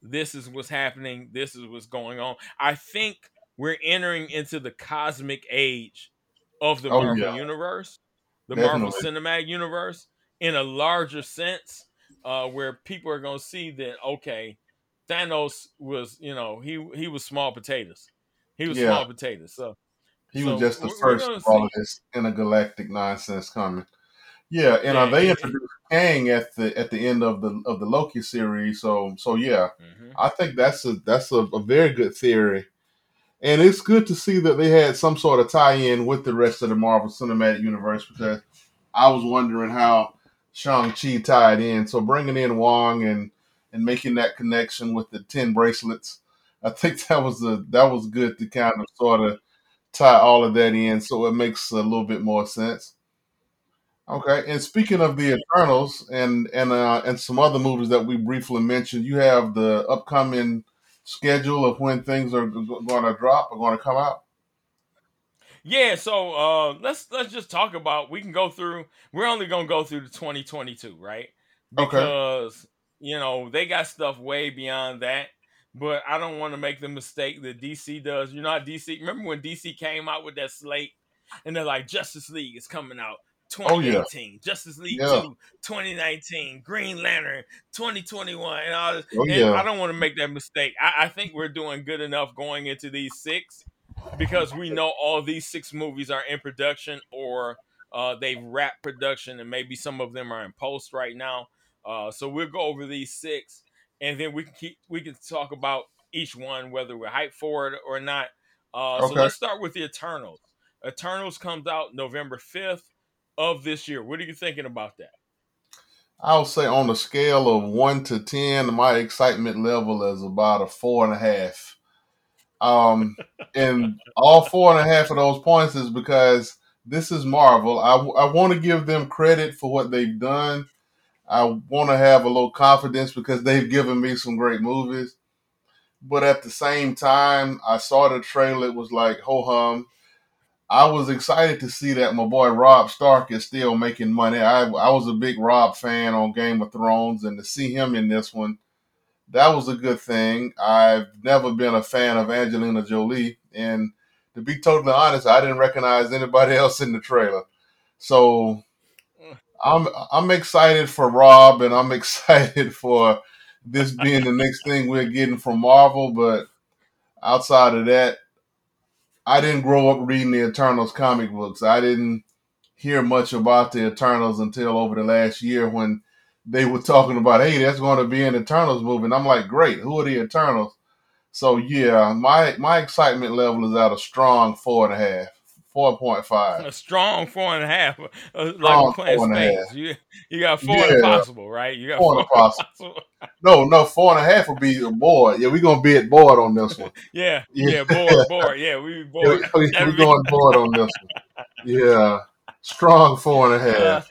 this is what's happening. This is what's going on." I think we're entering into the cosmic age of the oh, Marvel yeah. universe, the Definitely. Marvel Cinematic Universe, in a larger sense, uh, where people are going to see that okay, Thanos was, you know, he he was small potatoes. He was yeah. small potatoes. So he so was just the first of all of this intergalactic nonsense coming. Yeah, and yeah, uh, they introduced Kang at the at the end of the of the Loki series. So so yeah, mm-hmm. I think that's a that's a, a, very good theory, and it's good to see that they had some sort of tie-in with the rest of the Marvel Cinematic Universe because I was wondering how Shang Chi tied in. So bringing in Wong and and making that connection with the ten bracelets, I think that was a that was good to kind of sort of tie all of that in so it makes a little bit more sense. Okay, and speaking of the Eternals and and uh, and some other movies that we briefly mentioned, you have the upcoming schedule of when things are going to drop or going to come out. Yeah, so uh, let's let's just talk about. We can go through. We're only gonna go through the 2022, right? Because okay. you know they got stuff way beyond that but I don't want to make the mistake that DC does. You know DC? Remember when DC came out with that slate and they're like, Justice League is coming out 2018, oh, yeah. Justice League yeah. 2, 2019, Green Lantern 2021, and all this. Oh, and yeah. I don't want to make that mistake. I, I think we're doing good enough going into these six because we know all these six movies are in production or uh, they've wrapped production and maybe some of them are in post right now. Uh, so we'll go over these six and then we can keep we can talk about each one whether we're hyped for it or not. Uh, okay. So let's start with the Eternals. Eternals comes out November fifth of this year. What are you thinking about that? I'll say on a scale of one to ten, my excitement level is about a four and a half. Um, and all four and a half of those points is because this is Marvel. I, I want to give them credit for what they've done I want to have a little confidence because they've given me some great movies. But at the same time, I saw the trailer. It was like ho hum. I was excited to see that my boy Robb Stark is still making money. I I was a big Rob fan on Game of Thrones, and to see him in this one, that was a good thing. I've never been a fan of Angelina Jolie, and to be totally honest, I didn't recognize anybody else in the trailer. So I'm I'm excited for Rob, and I'm excited for this being the next thing we're getting from Marvel. But outside of that, I didn't grow up reading the Eternals comic books. I didn't hear much about the Eternals until over the last year when they were talking about, hey, that's going to be an Eternals movie. And I'm like, great, who are the Eternals? So yeah, my my excitement level is at a strong four and a half. Four point five. A strong four and a half. Uh, like playing space. You, you got four yeah. possible, right? You got four, four possible. possible. no, no, four and a half would be a board. Yeah, we're gonna be at board on this one. yeah, yeah, yeah, board, board. Yeah, we board. Yeah, we, are going board on this one. Yeah, strong four and a half.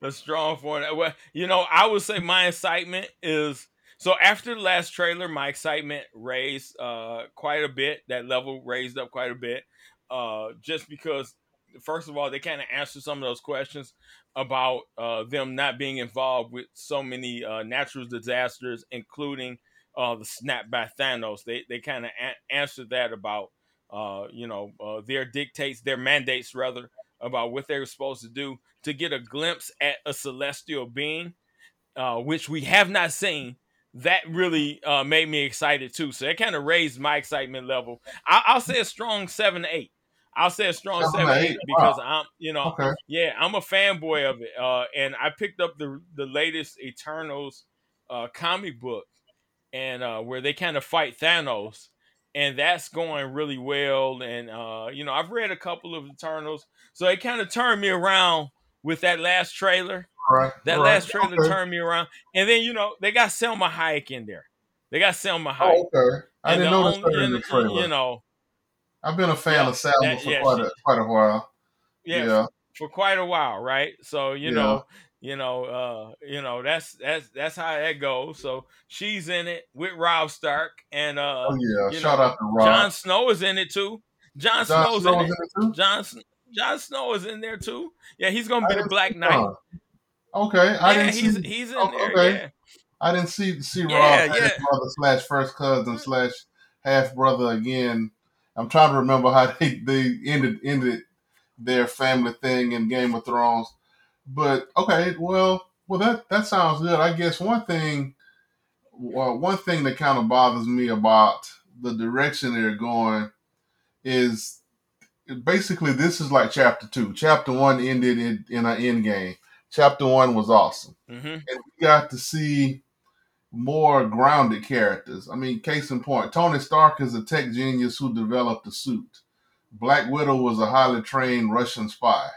A strong four and a half. Well, you know, I would say my excitement is so after the last trailer, my excitement raised uh, quite a bit. That level raised up quite a bit uh, just because, first of all, they kind of answer some of those questions about uh, them not being involved with so many uh, natural disasters, including uh, the snap by Thanos. They they kind of a- answered that about uh, you know their dictates, their mandates rather, about what they were supposed to do to get a glimpse at a celestial being, which we have not seen that really uh, made me excited too. So it kind of raised my excitement level. I, will say a strong seven to eight. I'll say a strong seven, seven eight, eight because wow. I'm, you know, okay. yeah, I'm a fanboy of it. Uh, and I picked up the the latest Eternals uh, comic book, and uh, where they kind of fight Thanos, and that's going really well. And uh, you know, I've read a couple of Eternals, so it kind of turned me around with that last trailer. Right. That right. last trailer okay. turned me around, and then you know they got Salma Hayek in there. They got Salma Hayek. Oh, okay. I and didn't in the trailer. You know, I've been a fan yeah, of Salma that, for yeah, quite, a, quite a while. Yeah, yeah. For, for, quite a while, right? So you know, you know, uh, you know that's that's that's how that goes. So she's in it with Robb Stark, and uh, oh yeah, shout know, out to Rob. Jon Snow is in it too. John, Jon Snow's Snow in, it. in it too. Jon Jon Snow is in there too. Yeah, he's gonna be the Black Knight. Okay, I yeah, didn't he's, see. He's in oh, there. Okay. Yeah. I didn't see see Rob yeah, yeah. brother slash first cousin slash half brother again. I'm trying to remember how they, they ended ended their family thing in Game of Thrones. But okay, well, well that that sounds good. I guess one thing, well, one thing that kind of bothers me about the direction they're going is basically this is like chapter two. Chapter one ended in, in an end game. Chapter one was awesome, mm-hmm. and we got to see more grounded characters. I mean, case in point, Tony Stark is a tech genius who developed the suit. Black Widow was a highly trained Russian spy.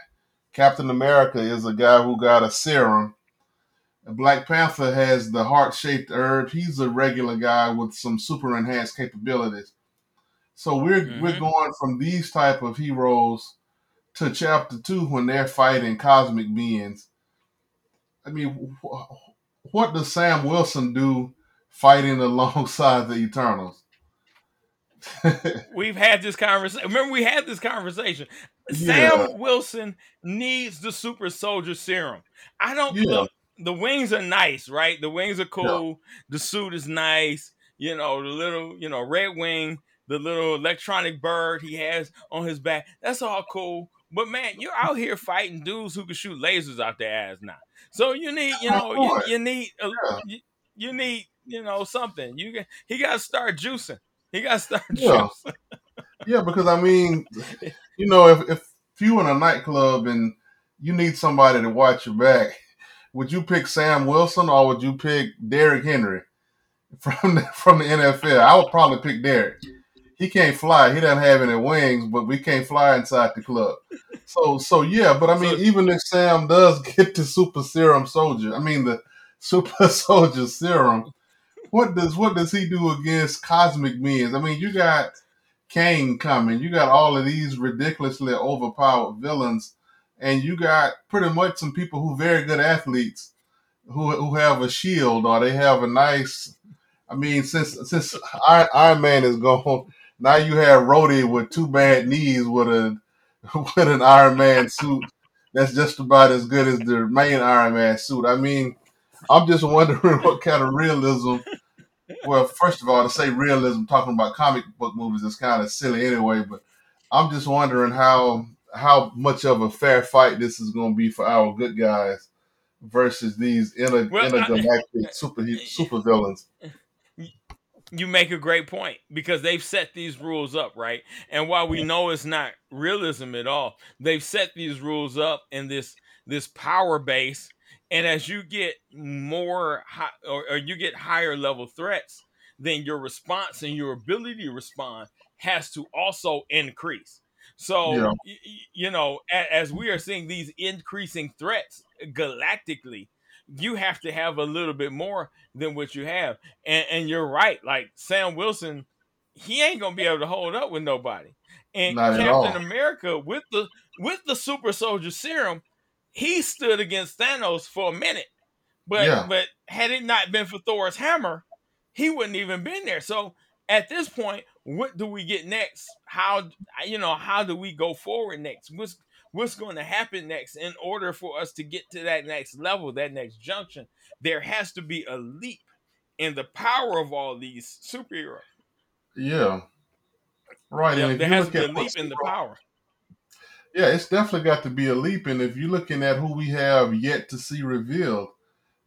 Captain America is a guy who got a serum. Black Panther has the heart shaped herb. He's a regular guy with some super enhanced capabilities. So we're mm-hmm. we're going from these type of heroes to chapter two when they're fighting cosmic beings. I mean, wh- what does Sam Wilson do fighting alongside the Eternals? We've had this conversation. Remember, we had this conversation. Yeah. Sam Wilson needs the super soldier serum. I don't yeah. look. The wings are nice, right? The wings are cool. Yeah. The suit is nice. You know, the little, you know, red wing, the little electronic bird he has on his back. That's all cool. But man, you're out here fighting dudes who can shoot lasers out their ass now. So you need, you know, you, you need, a, you, you, need, you know, something. You he got to start juicing. He got to start yeah. juicing. yeah, because I mean, you know, if if you in a nightclub and you need somebody to watch your back, would you pick Sam Wilson or would you pick Derrick Henry from the, from the NFL? I would probably pick Derrick. He can't fly. He doesn't have any wings, but we can't fly inside the club. So so yeah, but I mean, so, even if Sam does get the super serum soldier, I mean the super soldier serum, what does what does he do against cosmic beings? I mean, you got Kang coming. You got all of these ridiculously overpowered villains, and you got pretty much some people who very good athletes who who have a shield or they have a nice. I mean, since since Iron Man is gone, now you have Rhodey with two bad knees with a with an Iron Man suit that's just about as good as the main Iron Man suit. I mean, I'm just wondering what kind of realism well, first of all, to say realism, talking about comic book movies is kind of silly anyway. But I'm just wondering how how much of a fair fight this is going to be for our good guys versus these inter, well, intergalactic I, super super villains. You make a great point because they've set these rules up, right? And while we know it's not realism at all, they've set these rules up in this this power base and as you get more high, or, or you get higher level threats, then your response and your ability to respond has to also increase. So, yeah. y- you know, a- as we are seeing these increasing threats galactically, you have to have a little bit more than what you have. And, and you're right. Like Sam Wilson, he ain't gonna be able to hold up with nobody. And Not Captain America with the with the super soldier serum, he stood against Thanos for a minute. But yeah. but had it not been for Thor's hammer, he wouldn't even been there. So at this point, what do we get next? How you know how do we go forward next? What's what's going to happen next in order for us to get to that next level, that next junction? There has to be a leap in the power of all these superheroes. Yeah. Right. Yeah, there has to be a leap in the power. Yeah, it's definitely got to be a leap. And if you're looking at who we have yet to see revealed,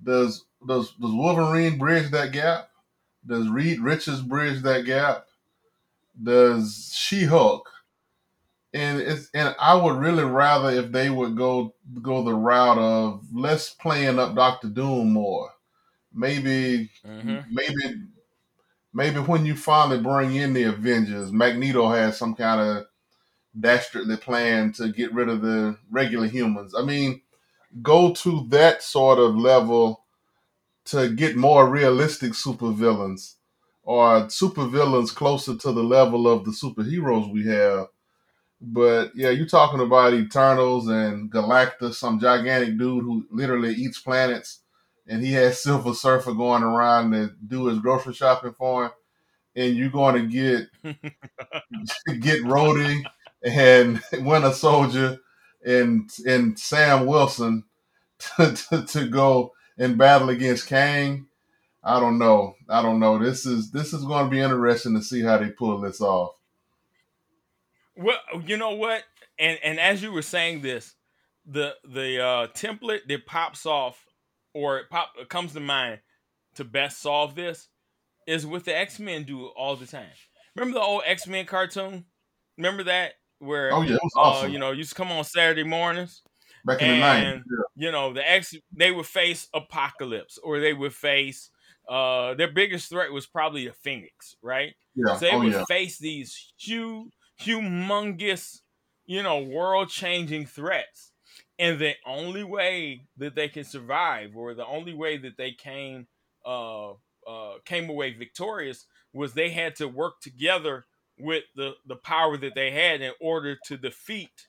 Does does does Wolverine bridge that gap? Does Reed Richards bridge that gap? Does She Hulk? And it's and I would really rather if they would go go the route of let's playing up Doctor Doom more. Maybe hmm maybe maybe when you finally bring in the Avengers, Magneto has some kind of dastardly plan to get rid of the regular humans. I mean, go to that sort of level to get more realistic supervillains or supervillains closer to the level of the superheroes we have. But yeah, you're talking about Eternals and Galactus, some gigantic dude who literally eats planets, and he has Silver Surfer going around to do his grocery shopping for him. And you're going to get get Rhodey and Winter Soldier and and Sam Wilson to, to, to go and battle against Kang. I don't know. I don't know. This is this is going to be interesting to see how they pull this off. Well, you know what? And and as you were saying this, the the uh, template that pops off or it pop it comes to mind to best solve this is what the X Men do all the time. Remember the old X Men cartoon? Remember that where Oh yeah, it was uh awesome you know used to come on Saturday mornings back in the nineties. and you know the X they would face apocalypse or they would face uh their biggest threat was probably a phoenix, right? Yeah. So they Oh would yeah. face these huge, humongous, you know, world changing threats. And the only way that they can survive, or the only way that they came uh, uh, came away victorious, was they had to work together with the the power that they had in order to defeat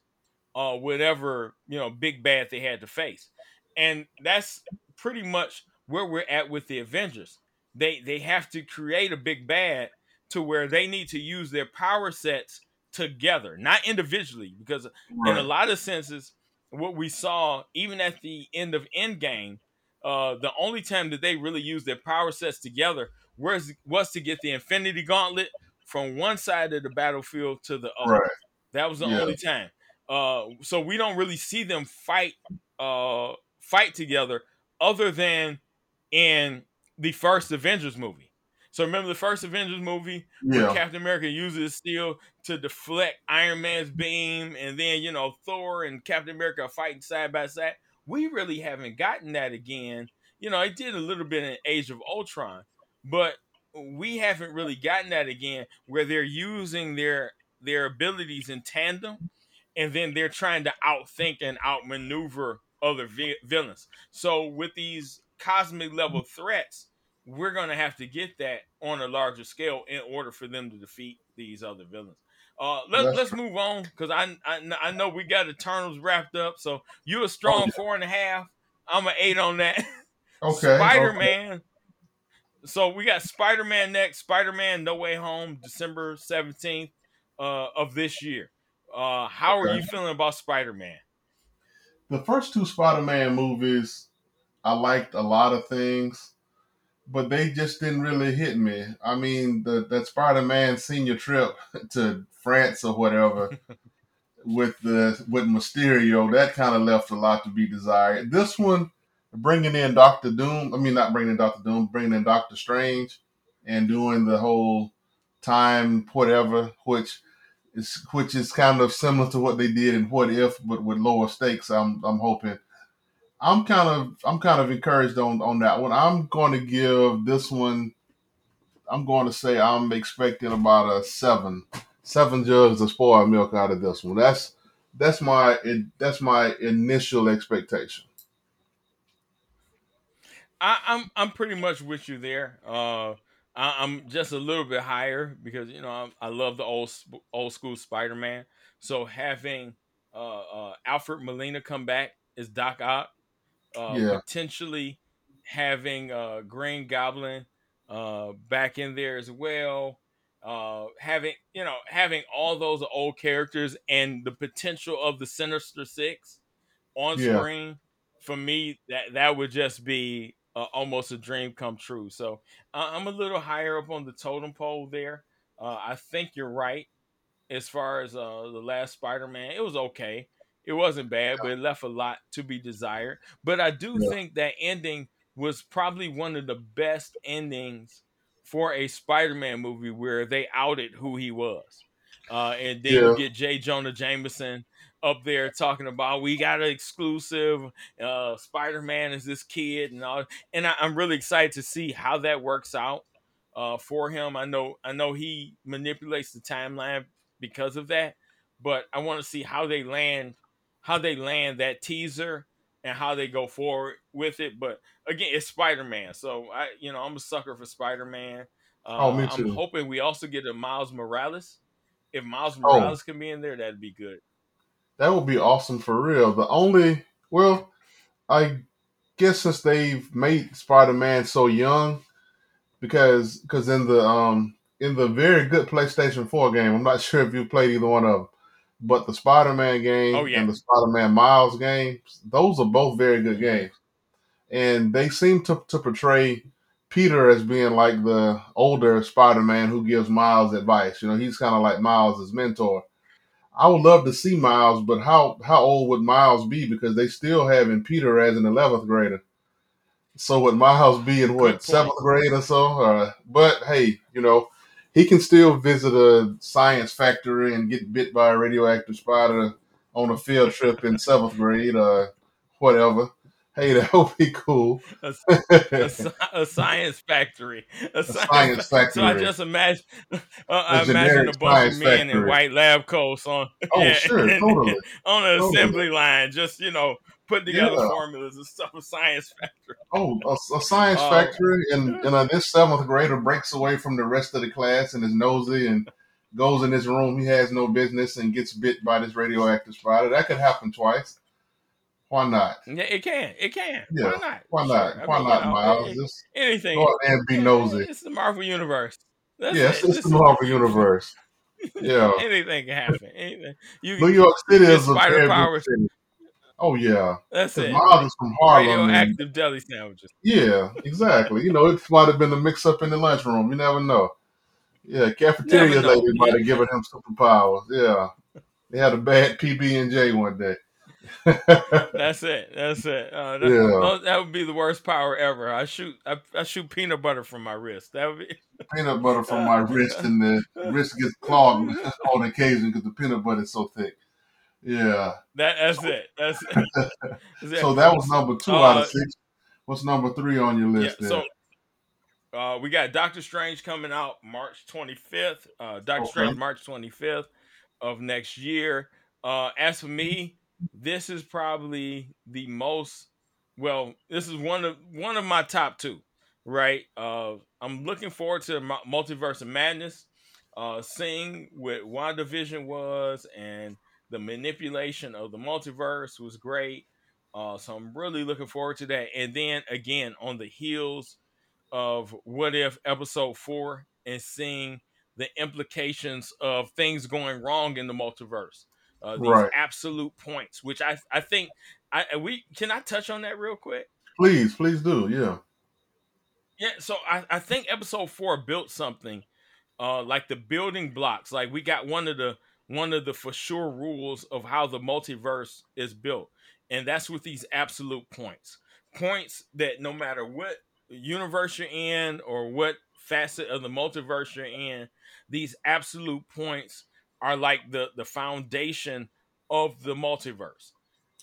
uh, whatever you know big bad they had to face, and that's pretty much where we're at with the Avengers. They they have to create a big bad to where they need to use their power sets together, not individually, because in a lot of senses, what we saw even at the end of Endgame, uh, the only time that they really used their power sets together was was to get the Infinity Gauntlet from one side of the battlefield to the other. Right. That was the Yeah. only time. Uh, so we don't really see them fight uh, fight together, other than in the first Avengers movie. So remember the first Avengers movie where Captain America uses steel to deflect Iron Man's beam, and then you know Thor and Captain America are fighting side by side. We really haven't gotten that again. You know, it did a little bit in Age of Ultron, but we haven't really gotten that again where they're using their their abilities in tandem and then they're trying to outthink and outmaneuver other vi- villains. So with these cosmic level threats, we're going to have to get that on a larger scale in order for them to defeat these other villains. Uh, let, let's move on because I, I I know we got Eternals wrapped up. So you a Oh strong yeah. four and a half. I'm an eight on that. Okay. Spider Okay. Man. So we got Spider Man next. Spider Man No Way Home, December seventeenth uh, of this year. Uh, how are you feeling about Spider Man? The first two Spider-Man movies, I liked a lot of things, but they just didn't really hit me. I mean, the that Spider-Man senior trip to France or whatever with the with Mysterio, that kind of left a lot to be desired. This one, bringing in Doctor Doom, I mean not bringing in Doctor Doom, bringing in Doctor Strange, and doing the whole time whatever, which is which is kind of similar to what they did in What If, but with lower stakes. I'm I'm hoping. I'm kind of I'm kind of encouraged on on that one. I'm going to give this one. I'm going to say I'm expecting about a seven, seven jugs of spoiled milk out of this one. That's that's my that's my initial expectation. I, I'm I'm pretty much with you there. Uh, I, I'm just a little bit higher because you know I, I love the old old school Spider Man. So having uh, uh, Alfred Molina come back as Doc Ock, uh, Yeah, potentially having uh, Green Goblin uh, back in there as well. Uh, having you know having all those old characters and the potential of the Sinister Six on yeah, screen for me that that would just be uh, almost a dream come true. So uh, I'm a little higher up on the totem pole there. Uh, I think you're right as far as uh, the last Spider-Man. It was okay. It wasn't bad, but it left a lot to be desired. But I do yeah, think that ending was probably one of the best endings for a Spider-Man movie where they outed who he was. Uh, and then yeah. you get J. Jonah Jameson up there talking about we got an exclusive. Uh, Spider Man is this kid and all, and I, am really excited to see how that works out uh, for him. I know I know he manipulates the timeline because of that, but I want to see how they land how they land that teaser and how they go forward with it. But again, it's Spider Man, so I you know I'm a sucker for Spider Man. Uh, oh, me too. I'm hoping we also get a Miles Morales. If Miles oh. Morales oh. can be in there, that'd be good. That would be awesome for real. The only, well, I guess since they've made Spider-Man so young, because because in the um in the very good PlayStation 4 game, I'm not sure if you played either one of them, but the Spider-Man game oh, yeah. and the Spider-Man Miles game, those are both very good games, and they seem to to portray Peter as being like the older Spider-Man who gives Miles advice. You know, he's kind of like Miles' mentor I would love to see Miles, but how how old would Miles be? Because they still having Peter as an eleventh grader. So would Miles be in what seventh grade or so? Uh, but hey, you know, he can still visit a science factory and get bit by a radioactive spider on a field trip in seventh grade, or whatever. Hey, that would be cool. a, a, a, science factory. A, science, science, factory. So I just imagine, uh, I imagine a bunch of men factory. in white lab coats on, oh, yeah, sure, totally. on an totally. assembly line, just you know, putting together yeah. formulas and stuff. A science factory. Oh, a, science uh, factory, and and uh, this seventh grader breaks away from the rest of the class and is nosy and goes in his room. He has no business and gets bit by this radioactive spider. That could happen twice. Why not? Yeah, it can. It can. Yeah. Why not? Why not? Sure. Why I mean, not, you know, Miles? Just anything. Go and be nosy. It's the Marvel Universe. That's yes, it. it's, it's the Marvel Universe. Yeah. anything can happen. Anything. You, New York City is a spider powers. City. Oh yeah, that's it. Miles is from Harlem. Radioactive deli sandwiches. Yeah, exactly. you know, it might have been a mix-up in the lunchroom. You never know. Yeah, cafeteria lady might have given him superpowers. Yeah, they had a bad PB and J one day. that's it. That's it. Uh, that, yeah. that would be the worst power ever. I shoot. I, I, shoot peanut butter from my wrist. That would be peanut butter from my wrist, and the wrist gets clogged on occasion because the peanut butter is so thick. Yeah. That that's so, it. That's it. so that was number two uh, out of uh, six. What's number three on your list? Yeah, so. Uh, we got Doctor Strange coming out March 25th. Uh, Doctor okay. Strange March 25th of next year. Uh, as for me, this is probably the most well this is one of one of my top two right uh i'm looking forward to multiverse of madness uh seeing what wandavision was and the manipulation of the multiverse was great uh so i'm really looking forward to that and then again on the heels of what if episode four and seeing the implications of things going wrong in the multiverse uh, these right. absolute points, which I I think I we can I touch on that real quick. Please, please do. Yeah. Yeah. So I I think episode four built something, uh, like the building blocks. Like we got one of the one of the for sure rules of how the multiverse is built, and that's with these absolute points. Points that no matter what universe you're in or what facet of the multiverse you're in, these absolute points are like the the foundation of the multiverse.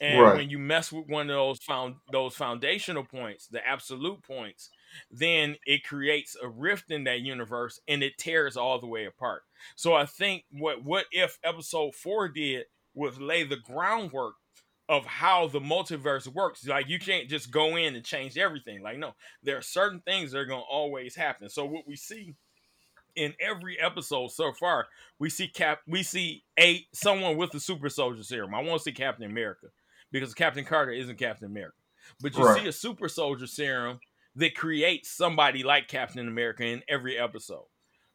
And right. when you mess with one of those found those foundational points, the absolute points, then it creates a rift in that universe and it tears all the way apart. So I think what what if episode 4 did was lay the groundwork of how the multiverse works. Like you can't just go in and change everything. Like no, there are certain things that are going to always happen. So what we see in every episode so far, we see Cap, we see a someone with the super soldier serum. I want to see Captain America because Captain Carter isn't Captain America, but you right. see a super soldier serum that creates somebody like Captain America in every episode,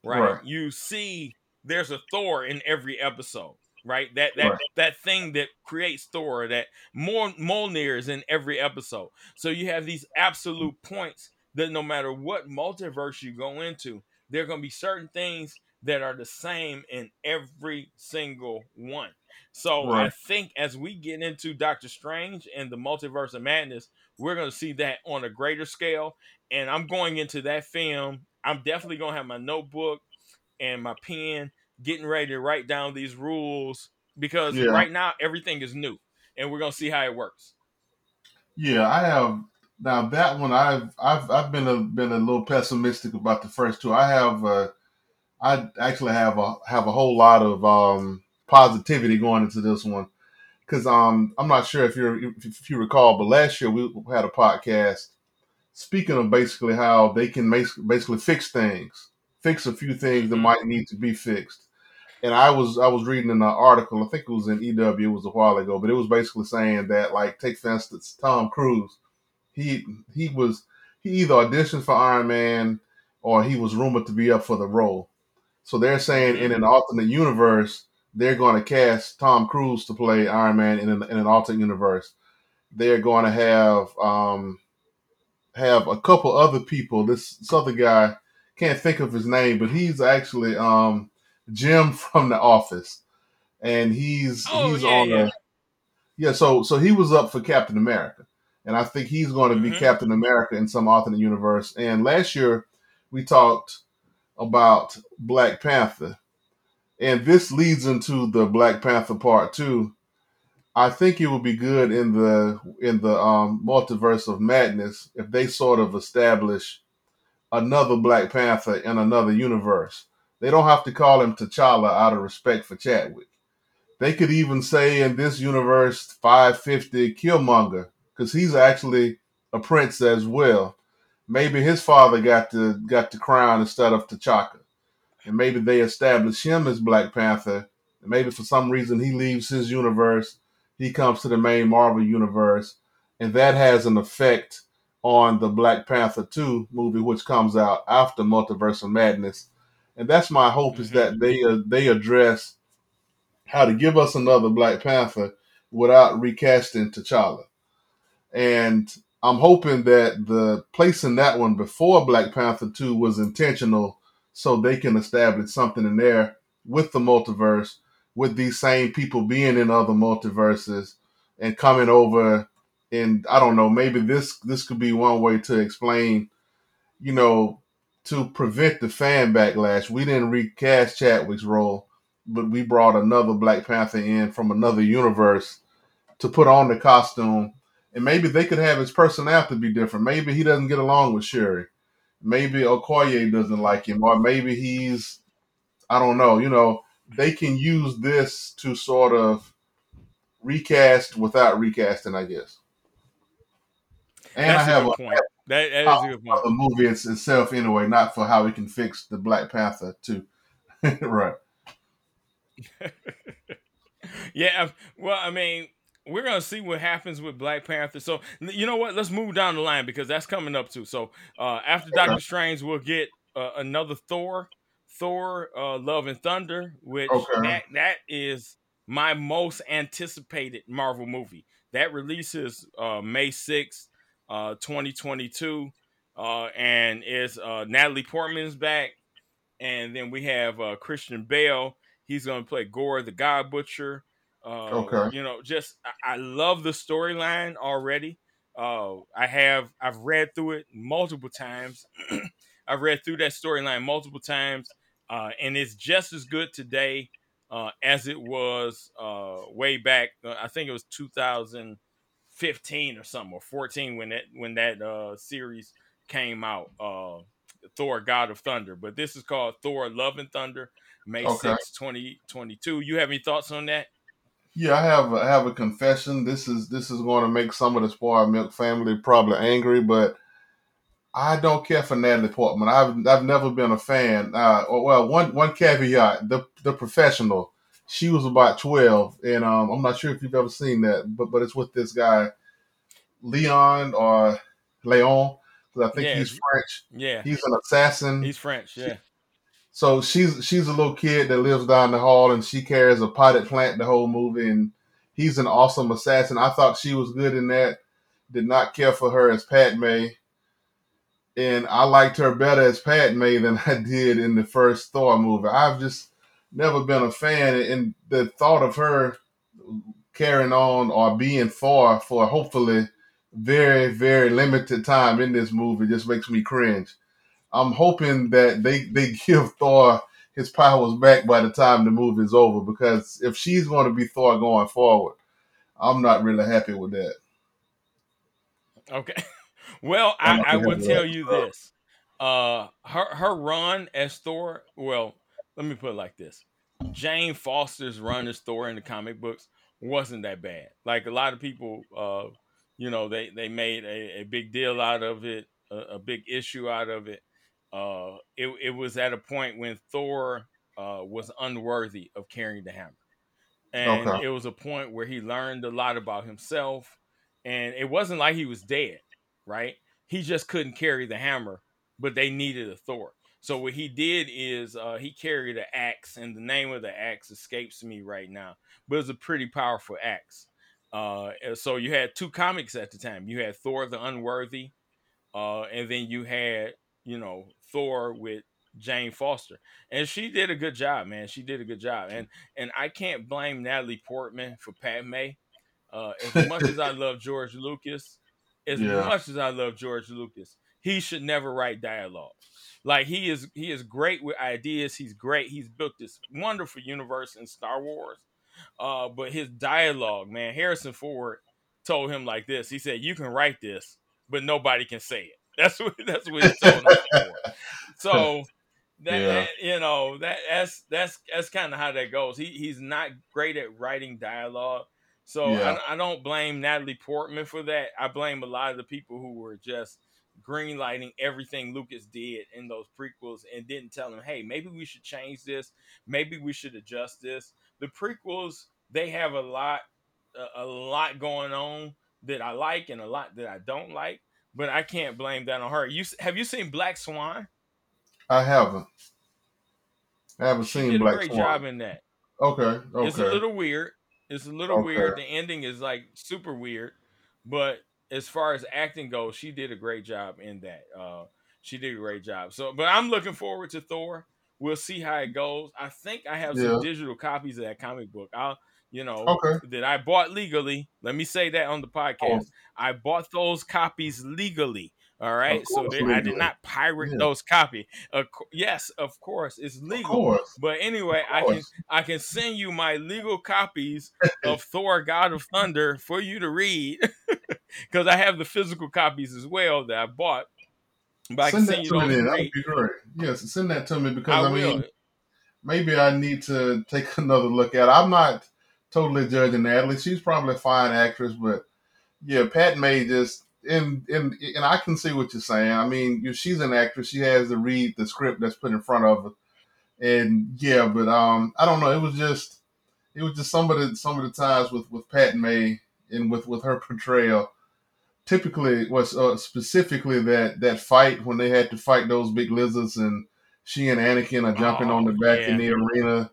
right? right. You see, there's a Thor in every episode, right? That that right. that thing that creates Thor, that more Mjolnir is in every episode. So you have these absolute points that no matter what multiverse you go into, there are going to be certain things that are the same in every single one. So Right. I think as we get into Doctor Strange and the Multiverse of Madness, we're going to see that on a greater scale. And I'm going into that film. I'm definitely going to have my notebook and my pen, getting ready to write down these rules because Yeah. right now everything is new, and we're going to see how it works. Yeah, I have now that one. I've I've I've been a been a little pessimistic about the first two. I have uh, I actually have a have a whole lot of um, positivity going into this one because um I'm not sure if you if you recall, but last year we had a podcast speaking of basically how they can basically fix things, fix a few things that Mhm. might need to be fixed. And I was I was reading an article, I think it was in EW, it was a while ago, but it was basically saying that like take for instance Tom Cruise, he he was he either auditioned for Iron Man or he was rumored to be up for the role. So they're saying in an alternate universe they're going to cast Tom Cruise to play Iron Man in an, in an alternate universe. They're going to have um, have a couple other people. This, this other guy can't think of his name, but he's actually um, Jim from The Office, and he's Oh, he's yeah, on yeah. a yeah. So so he was up for Captain America, and I think he's going to be Mhm. Captain America in some alternate universe. And last year we talked about Black Panther, and this leads into the Black Panther part two. I think it would be good in the in the um, multiverse of madness if they sort of establish another Black Panther in another universe. They don't have to call him T'Challa out of respect for Chadwick. They could even say in this universe 550 Killmonger because he's actually a prince as well. Maybe his father got the got the crown instead of T'Chaka, and maybe they establish him as Black Panther. And maybe for some reason he leaves his universe he comes to the main Marvel universe, and that has an effect on the Black Panther 2 movie, which comes out after Multiverse of Madness. And that's my hope is Mhm. that they uh, they address how to give us another Black Panther without recasting T'Challa. And I'm hoping that the placing that one before Black Panther 2 was intentional so they can establish something in there with the multiverse with these same people being in other multiverses and coming over and I don't know, maybe this this could be one way to explain, you know, to prevent the fan backlash. We didn't recast Chadwick's role, but we brought another Black Panther in from another universe to put on the costume. And maybe they could have his personality be different. Maybe he doesn't get along with Shuri. Maybe Okoye doesn't like him, or maybe he's I don't know, you know, they can use this to sort of recast without recasting, I guess. And That's I have a a, point. That, that is a good point. the movie itself anyway, not for how we can fix the Black Panther too. right. Yeah, well, I mean, we're gonna see what happens with Black Panther. So you know what? Let's move down the line because that's coming up too. So uh, after. Doctor Strange, we'll get uh, another Thor, Thor: uh, Love and Thunder, which Okay. that that is my most anticipated Marvel movie. That releases uh, May sixth, uh, twenty twenty two, uh, and is uh, Natalie Portman's back, and then we have uh, Christian Bale. He's going to play Gorr the God Butcher. Uh, Okay. You know, just I, I love the storyline already. Uh, I have I've read through it multiple times. I've read through that storyline multiple times, uh, and it's just as good today uh, as it was uh, way back. Uh, I think it was 2015 or something or 14 when that when that uh, series came out. Uh, Thor: God of Thunder, but this is called Thor: Love and Thunder, May Okay. 6, 2022. You have any thoughts on that? Yeah, I have I have a confession. This is this is going to make some of the spoiled milk family probably angry, but I don't care for Natalie Portman. I've I've never been a fan. Uh, well, one one caveat: the the professional. She was about twelve, and um, I'm not sure if you've ever seen that, but but it's with this guy, Leon or Leon, because I think Yeah. he's French. Yeah, He's an assassin. he's French. Yeah, So she's she's a little kid that lives down the hall, and she carries a potted plant the whole movie. And he's an awesome assassin. I thought she was good in that. Did not care for her as Padme, and I liked her better as Padme than I did in the first Thor movie. I've just never been a fan, and the thought of her carrying on or being Thor for hopefully very very limited time in this movie just makes me cringe. I'm hoping that they they give Thor his powers back by the time the movie is over because if she's going to be Thor going forward, I'm not really happy with that. Okay. Well, I, I will tell you this. Uh her her run as Thor, well, let me put it like this. Jane Foster's run as Thor in the comic books wasn't that bad. Like a lot of people uh you know, they they made a, a big deal out of it, a, a big issue out of it. Uh it it was at a point when Thor uh was unworthy of carrying the hammer. And Okay. it was a point where he learned a lot about himself and it wasn't like he was dead, right? He just couldn't carry the hammer, but they needed a Thor. So what he did is uh, he carried an axe, and the name of the axe escapes me right now, but it's a pretty powerful axe. Uh, so you had two comics at the time. You had Thor the Unworthy, uh, and then you had you know Thor with Jane Foster, and she did a good job, man. She did a good job, and and I can't blame Natalie Portman for Padme. Uh, as much as I love George Lucas, as Yeah. much as I love George Lucas, he should never write dialogue. Like he is, he is great with ideas. He's great. He's built this wonderful universe in Star Wars. Uh, but his dialogue, man, Harrison Ford told him like this. He said, "You can write this, but nobody can say it." That's what that's what he told him. Ford. So that, Yeah. that- you know that that's that's that's kind of how that goes. He he's not great at writing dialogue. So Yeah. I, I don't blame Natalie Portman for that. I blame a lot of the people who were just greenlighting everything Lucas did in those prequels and didn't tell him, hey, maybe we should change this. Maybe we should adjust this. The prequels, they have a lot, a, a lot going on that I like and a lot that I don't like. But I can't blame that on her. You have you seen Black Swan? I haven't. I haven't She seen did Black a great Swan. job in that. Okay. Okay. It's a little weird. It's a little Okay. weird. The ending is like super weird, but as far as acting goes, she did a great job in that. Uh, she did a great job. So, but I'm looking forward to Thor. We'll see how it goes. I think I have Yeah. some digital copies of that comic book. I'll, you know, Okay. that I bought legally. Let me say that on the podcast. Oh. I bought those copies legally. All right, so they, I did not pirate Yeah. those copies. Of yes, of course, it's Of legal. course. But anyway, I can. I can send you my legal copies of Thor: God of Thunder for you to read because I have the physical copies as well that I bought. But I can Send that to me. That would be great. Yes, send that to me because I I, will. mean, maybe I need to take another look at. it. I'm not totally judging Natalie. She's probably a fine actress, but yeah, Padme just and and and I can see what you're saying. I mean, you- she's an actress. She has to read the script that's put in front of her, and yeah, but um, I don't know. It was just it was just some of the some of the times with with Padme and with with her portrayal. Typically, was uh, specifically that that fight when they had to fight those big lizards and she and Anakin are jumping on the Oh, back yeah. in the arena.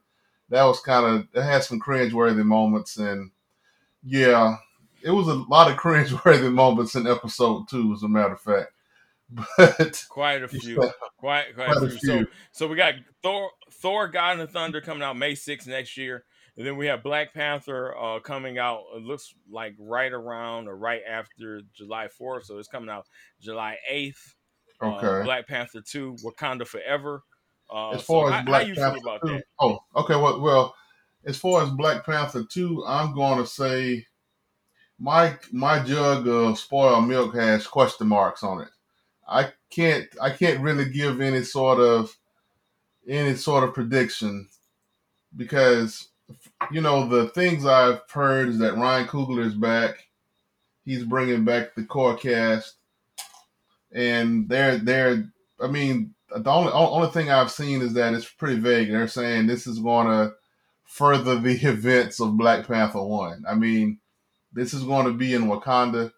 That was kind of it had some cringeworthy moments, and yeah, it was a lot of cringeworthy moments in episode two, as a matter of fact. But Quite a few. Quite quite, Quite a a few. So so we got Thor Thor God of Thunder coming out May 6th next year. And then we have Black Panther uh, coming out. It looks like right around or right after July 4th. So it's coming out July 8th. Uh, okay, Black Panther 2, Wakanda Forever. Uh, as far how, as how Black you Panther about two, that? oh, okay. Well, well, as far as Black Panther two, I'm going to say my my jug of spoiled milk has question marks on it. I can't I can't really give any sort of any sort of prediction because you know the things I've heard is that Ryan Coogler is back. He's bringing back the core cast, and they're they're. I mean, the only only thing I've seen is that it's pretty vague. They're saying this is going to further the events of Black Panther one. I mean, this is going to be in Wakanda.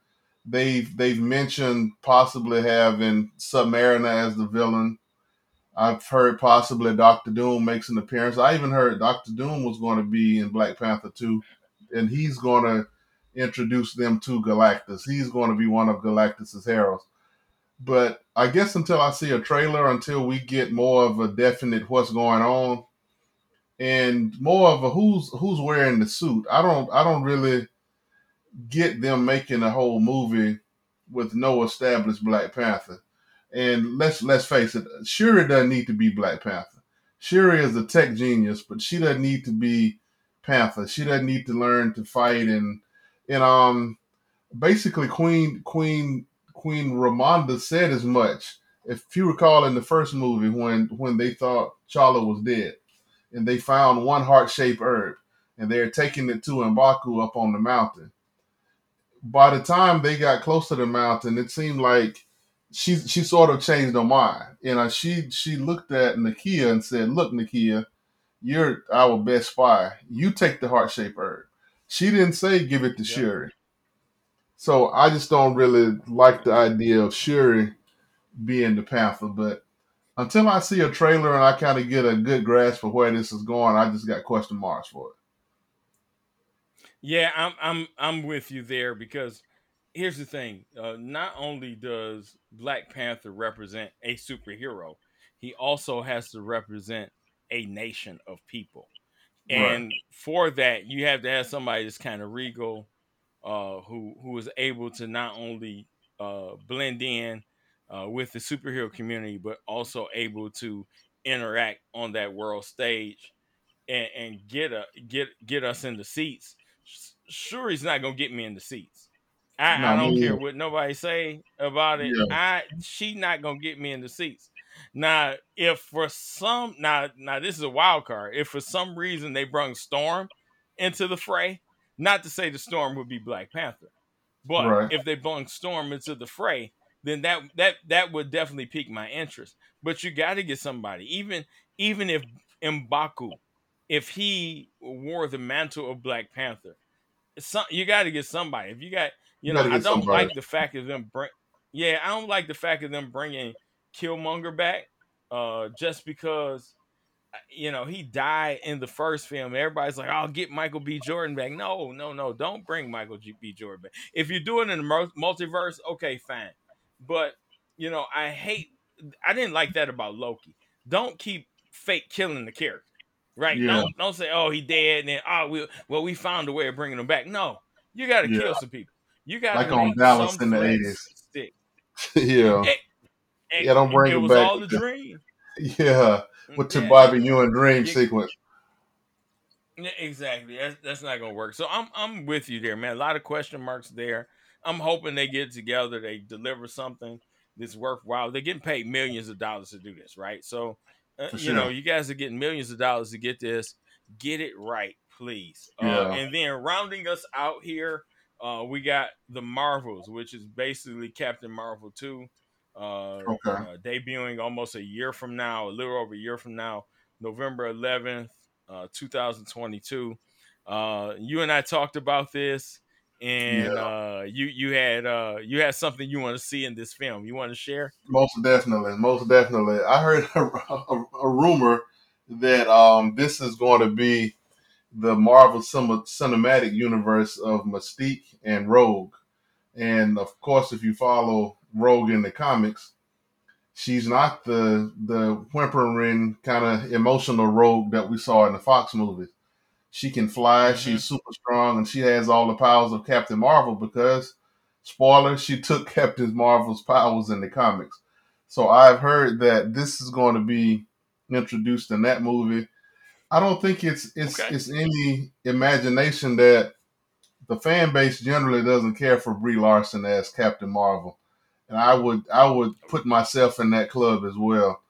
They've they've mentioned possibly having Submariner as the villain. I've heard possibly Doctor Doom makes an appearance. I even heard Doctor Doom was going to be in Black Panther 2, and he's going to introduce them to Galactus. He's going to be one of Galactus's heroes. But I guess until I see a trailer, until we get more of a definite what's going on, and more of a who's who's wearing the suit. I don't I don't really get them making a whole movie with no established Black Panther. And let's let's face it, Shuri doesn't need to be Black Panther. Shuri is a tech genius, but she doesn't need to be Panther. She doesn't need to learn to fight and and um basically Queen Queen Queen Ramonda said as much. If you recall in the first movie when when they thought Chala was dead, and they found one heart shaped herb, and they're taking it to Mbaku up on the mountain. By the time they got close to the mountain, it seemed like she she sort of changed her mind. You uh, know, she she looked at Nakia and said, "Look, Nakia, you're our best spy. You take the heart shaped herb." She didn't say give it to yeah. Shuri. So I just don't really like the idea of Shuri being the Panther. But until I see a trailer and I kind of get a good grasp of where this is going, I just got question marks for it. Yeah, I'm I'm I'm with you there because here's the thing: uh, not only does Black Panther represent a superhero, he also has to represent a nation of people, and right. for that, you have to have somebody that's kind of regal, uh, who who is able to not only uh, blend in uh, with the superhero community, but also able to interact on that world stage and, and get a get get us in the seats. Sure, he's not gonna get me in the seats. I, I don't care what nobody say about it. Yeah. I she not gonna get me in the seats. Now, if for some now now this is a wild card. If for some reason they brung Storm into the fray, not to say the Storm would be Black Panther, but right. if they bung Storm into the fray, then that that that would definitely pique my interest. But you got to get somebody, even even if Mbaku, if he wore the mantle of Black Panther, some you got to get somebody. If you got, you, you know, I don't somebody. like the fact of them bring. Yeah, I don't like the fact of them bringing Killmonger back, uh, just because you know, he died in the first film. Everybody's like, "I'll get Michael B. Jordan back." No, no, no, don't bring Michael B. Jordan back. If you do it in the multiverse, okay, fine. But you know, I hate. I didn't like that about Loki. Don't keep fake killing the character, right? Yeah. Don't don't say, "Oh, he dead," and then oh, we well we found a way of bringing him back. No, you got to yeah. kill some people. You got like on Dallas in the eighties. Stick. yeah. It, it, yeah, don't bring it, it was back. all the dream. Yeah, with the Bobby Ewing dream sequence. Exactly. That's that's not gonna work. So I'm I'm with you there, man. A lot of question marks there. I'm hoping they get together, they deliver something that's worthwhile. They're getting paid millions of dollars to do this, right? So, uh, sure. you know, you guys are getting millions of dollars to get this. Get it right, please. Uh, yeah. Uh, and then rounding us out here, uh, we got the Marvels, which is basically Captain Marvel 2. Uh, okay. Uh, debuting almost a year from now, a little over a year from now, November 11th, uh, 2022. you and I talked about this and yeah. uh, you you had uh, you had something you want to see in this film. You want to share? Most definitely, most definitely. I heard a, a, a rumor that um, this is going to be the Marvel cinematic universe of Mystique and Rogue, and of course, if you follow Rogue in the comics, she's not the the whimpering kind of emotional Rogue that we saw in the Fox movies she can fly. Mm-hmm. She's super strong, and she has all the powers of Captain Marvel because, spoiler, she took Captain Marvel's powers in the comics. So I've heard that this is going to be introduced in that movie. I don't think it's it's okay. it's any imagination that the fan base generally doesn't care for Brie Larson as Captain Marvel, and I would I would put myself in that club as well.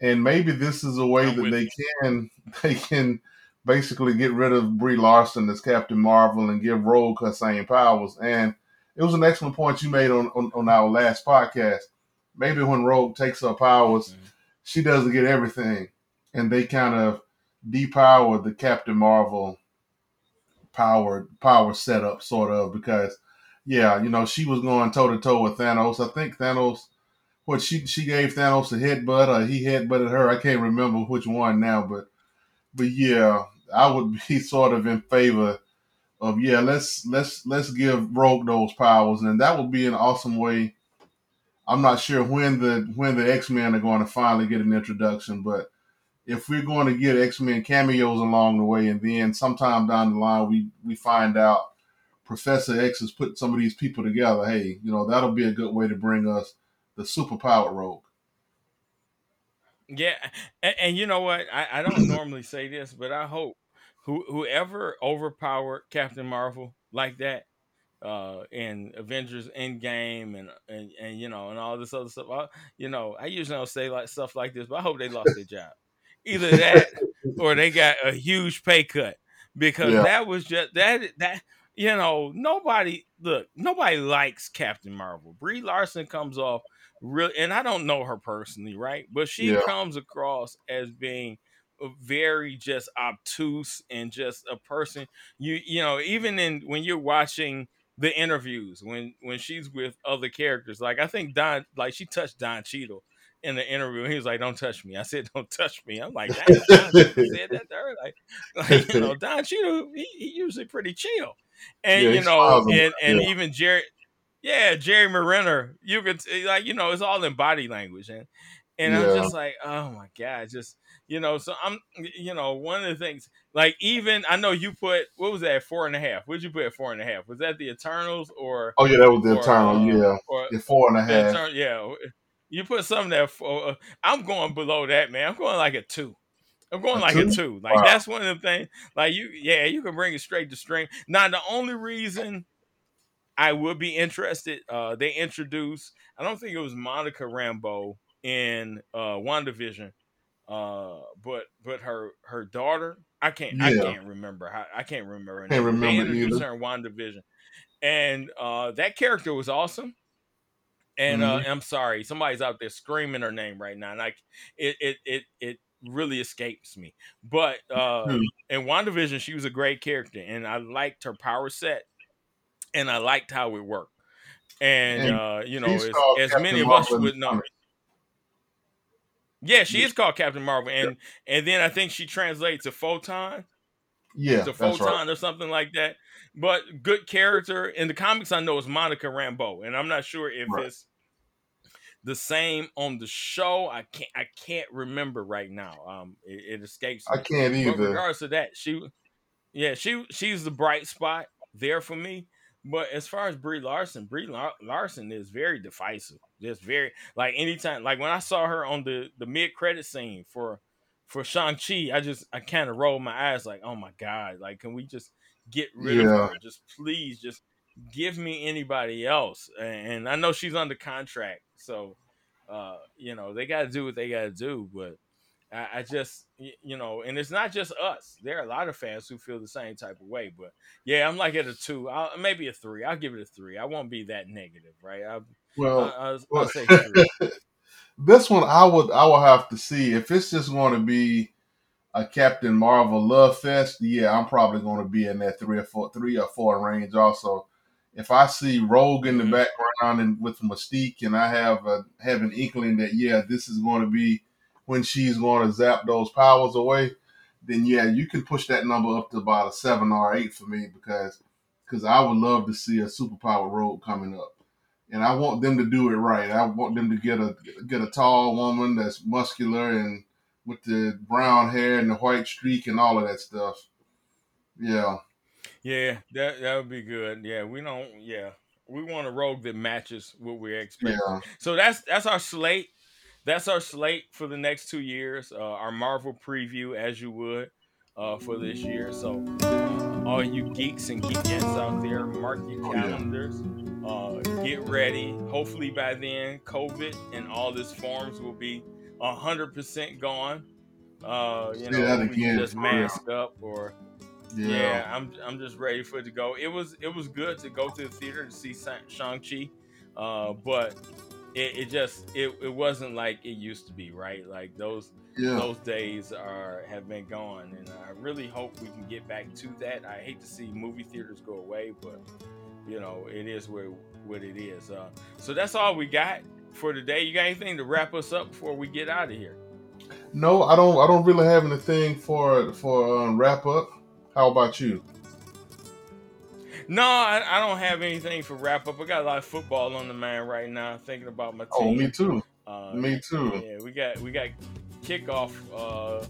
And maybe this is a way I'm that they can they can basically get rid of Brie Larson as Captain Marvel and give Rogue her same powers. And it was an excellent point you made on, on, on our last podcast. Maybe when Rogue takes her powers, mm-hmm. she doesn't get everything, and they kind of depower the Captain Marvel power power setup, sort of, because yeah, you know, she was going toe to toe with Thanos. I think Thanos what she she gave Thanos a headbutt or he headbutted her. I can't remember which one now, but but yeah, I would be sort of in favor of yeah, let's let's let's give Rogue those powers, and that would be an awesome way. I'm not sure when the when the X Men are going to finally get an introduction, but if we're going to get X Men cameos along the way, and then sometime down the line we we find out Professor X has put some of these people together, hey, you know that'll be a good way to bring us the superpowered Rogue. Yeah, and, and you know what? I, I don't normally say this, but I hope who, whoever overpowered Captain Marvel like that uh, in Avengers Endgame and, and and you know and all this other stuff. I, you know, I usually don't say like stuff like this, but I hope they lost their job. Either that or they got a huge pay cut because yeah. that was just that that you know nobody look nobody likes Captain Marvel. Brie Larson comes off real, and I don't know her personally, right? But she yeah. comes across as being very just obtuse and just a person you you know even in when you're watching the interviews when when she's with other characters like i think don like she touched don Cheadle in the interview he was like don't touch me i said don't touch me i'm like don said that to her like, like you know don Cheadle he, he usually pretty chill and yeah, you know and and yeah. even jerry yeah Jerry renner you could like you know it's all in body language and and yeah. i'm just like oh my god just you know, so I'm, you know, one of the things, like even I know you put what was that four and a half? What'd you put at four and a half? Was that the Eternals or? Oh yeah, that was the or, Eternal. Uh, yeah, or the four and a half. Eternal, yeah, you put something that. Uh, I'm going below that, man. I'm going like a two. I'm going a like two? a two. Like wow. that's one of the things. Like you, yeah, you can bring it straight to string. Now the only reason I would be interested, uh, they introduced. I don't think it was Monica Rambeau in uh, WandaVision uh, but but her her daughter, I can't yeah. I can't remember how I can't remember her can't name. Remember they introduced either. her in WandaVision, and uh, that character was awesome. And uh, mm-hmm. uh, I'm sorry, somebody's out there screaming her name right now, and I it it it it really escapes me. But uh, mm-hmm. in WandaVision, she was a great character, and I liked her power set, and I liked how it worked. And, and uh, you know, as, as many of us would know, yeah, she is called Captain Marvel, and yeah. and then I think she translates to photon. Yeah, to photon right. or something like that. But good character in the comics, I know is Monica Rambeau, and I'm not sure if right. it's the same on the show. I can't I can't remember right now. Um, it, it escapes. Me. I can't either. But regards to that, she, yeah, she she's the bright spot there for me. But as far as Brie Larson, Brie Larson is very divisive. Just very like anytime, like when I saw her on the the mid credit scene for for Shang Chi, I just I kind of rolled my eyes like, oh my god, like can we just get rid yeah. of her? Just please, just give me anybody else. And I know she's under contract, so uh, you know they got to do what they got to do. But I, I, just, you know, and it's not just us. There are a lot of fans who feel the same type of way. But yeah, I'm like at a two, I'll, maybe a three. I'll give it a three. I won't be that negative, right? I, well, I, will well, say three. this one, I would, I will have to see if it's just going to be a Captain Marvel love fest. Yeah, I'm probably going to be in that three or four, three or four range. Also, if I see Rogue in the mm-hmm. background and with Mystique, and I have a have an inkling that yeah, this is going to be when she's going to zap those powers away, then yeah, you can push that number up to about a seven or eight for me because because I would love to see a superpower rogue coming up, and I want them to do it right. I want them to get a get a tall woman that's muscular and with the brown hair and the white streak and all of that stuff. Yeah. Yeah, that that would be good. Yeah, we don't. Yeah, we want a rogue that matches what we expect. Yeah. So that's that's our slate that's our slate for the next two years. Uh, our Marvel preview, as you would, uh, for this year. So, uh, all you geeks and geekettes out there, mark your calendars. Uh, get ready. Hopefully, by then, COVID and all this forms will be hundred percent gone. Uh, you know, we just mask up or. Yeah. yeah. I'm I'm just ready for it to go. It was it was good to go to the theater to see Shang Chi, uh, but it, it just it, it wasn't like it used to be, right? Like those yeah. those days are have been gone, and I really hope we can get back to that. I hate to see movie theaters go away, but you know it is where what it is. Uh, so that's all we got for today. You got anything to wrap us up before we get out of here? No, I don't. I don't really have anything for for um, wrap up. How about you? No, I, I, don't have anything for wrap up. I got a lot of football on the mind right now, thinking about my team. Oh, me too. Uh, me too. Yeah, we got we got kickoff uh,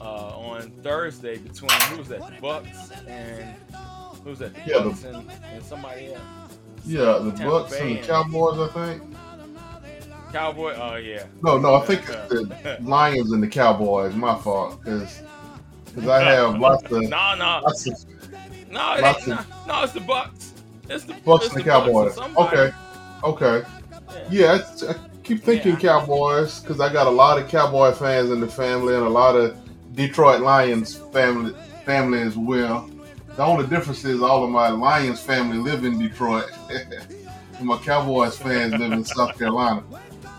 uh, on Thursday between who was that, the Bucks and who was that, the Yeah, the- Bucks and, and somebody else. Yeah, the Tampa Bucks Bay and the Cowboys, I think. Cowboy. Oh yeah. No, no, I think it's the Lions and the Cowboys. My fault, because I have lots of No, no, lots of no, it lots of- no. It's the Bucks. It's the Bucks it's and the Cowboys. Okay, okay. Yeah. Yeah, it's, I keep thinking Yeah. Cowboys because I got a lot of Cowboy fans in the family and a lot of Detroit Lions family family as well. The only difference is all of my Lions family live in Detroit. and my Cowboys fans live in South Carolina,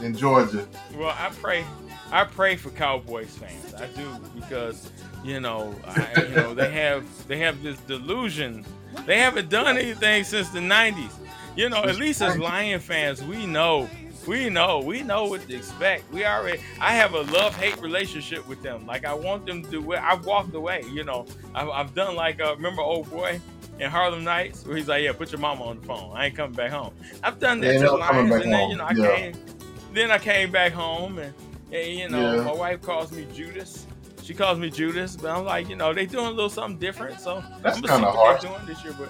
in Georgia. Well, I pray, I pray for Cowboys fans. I do because you know, I, you know they have they have this delusion. They haven't done anything since the '90s. You know, at least as Lion fans, we know, we know, we know what to expect. We already, I have a love hate relationship with them. Like I want them to well. I've walked away. You know, I've, I've done like uh, remember old boy. In Harlem Nights, where he's like, "Yeah, put your mama on the phone. I ain't coming back home." I've done that to Lions, and then you know I Yeah. came then I came back home and, and you know Yeah. my wife calls me Judas. She calls me Judas, but I'm like, you know, they doing a little something different. So That's kinda what harsh. they're doing this year. But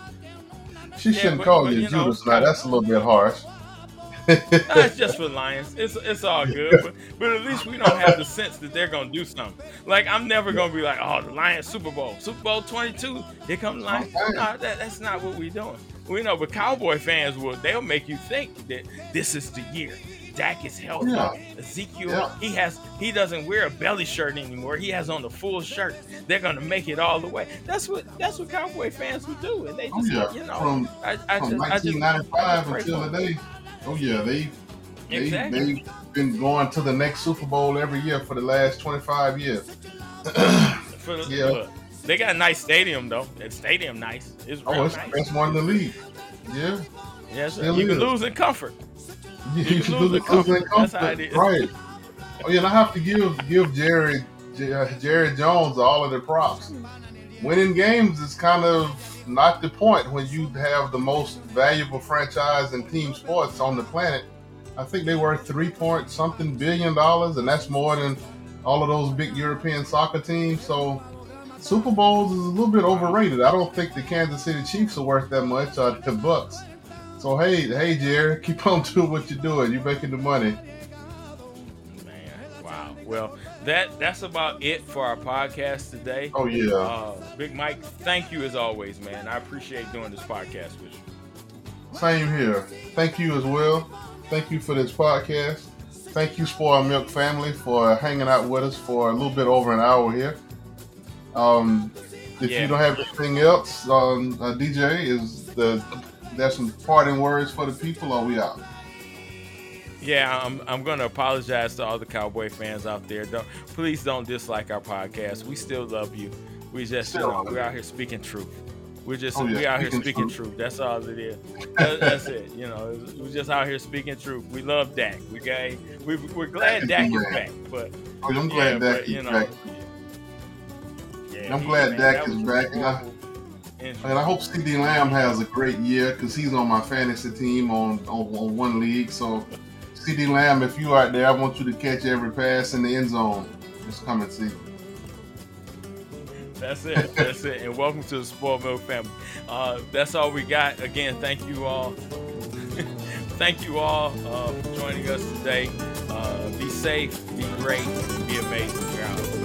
She Yeah, shouldn't but- call but, you you know, Judas now. That's a little bit harsh. nah, it's just for Lions. It's it's all good. But but at least we don't have the sense that they're gonna do something. Like I'm never gonna be like, oh, the Lions Super Bowl, Super Bowl 22. Here come the oh, Lions. Nah, that, that's not what we're doing. We know, but Cowboy fans will. They'll make you think that this is the year. Dak is healthy. Yeah. Ezekiel, Yeah. he has he doesn't wear a belly shirt anymore. He has on the full shirt. They're gonna make it all the way. That's what that's what Cowboy fans would do, and they Oh just yeah, you know. from I, I from just, I just, I 1995 just until today. Oh yeah, they they Exactly. they've been going to the next Super Bowl every year for the last 25 years. For the, Yeah. look, they got a nice stadium though. That stadium nice. It's oh, it's nice. the best one in the league. Yeah, Yes, sir. Still you can lose in comfort. You, can should lose do the losing comfort. That's how it is. right? Oh yeah, and I have to give give Jerry J- uh, Jerry Jones all of the props. Winning games is kind of not the point when you have the most valuable franchise in team sports on the planet. I think they were three point something billion dollars, and that's more than all of those big European soccer teams. So Super Bowls is a little bit overrated. I don't think the Kansas City Chiefs are worth that much, or the Bucks. So hey, hey, Jerry, keep on doing what you're doing. You're making the money. Man, wow. Well, that that's about it for our podcast today. Oh yeah. Uh, Big Mike, thank you as always, man. I appreciate doing this podcast with you. Same here. Thank you as well. Thank you for this podcast. Thank you, Spoiled Milk family, for hanging out with us for a little bit over an hour here. Um, if Yeah. you don't have anything else, um, uh, DJ is the there's some parting words for the people, or we out. Yeah, I'm, I'm going to apologize to all the Cowboy fans out there. Don't, please don't dislike our podcast. We still love you. We just, you know, we're out here speaking truth. We're just, Oh, yeah, we out here speaking truth. truth. That's all it is. That- that's it. You know, we're just out here speaking truth. We love Dak. We got, we, we're glad Dak is back. But Oh, I'm yeah, glad Dak is back, yeah, I'm glad Dak is back, and I- and I hope CeeDee Lamb has a great year because he's on my fantasy team on, on on one league. So CeeDee Lamb, if you out there, I want you to catch every pass in the end zone. Just come and see. That's it. That's it. And welcome to the Spoiled Milk family. Uh, that's all we got. Again, thank you all. thank you all uh, for joining us today. Uh, be safe, be great, be amazing. Out.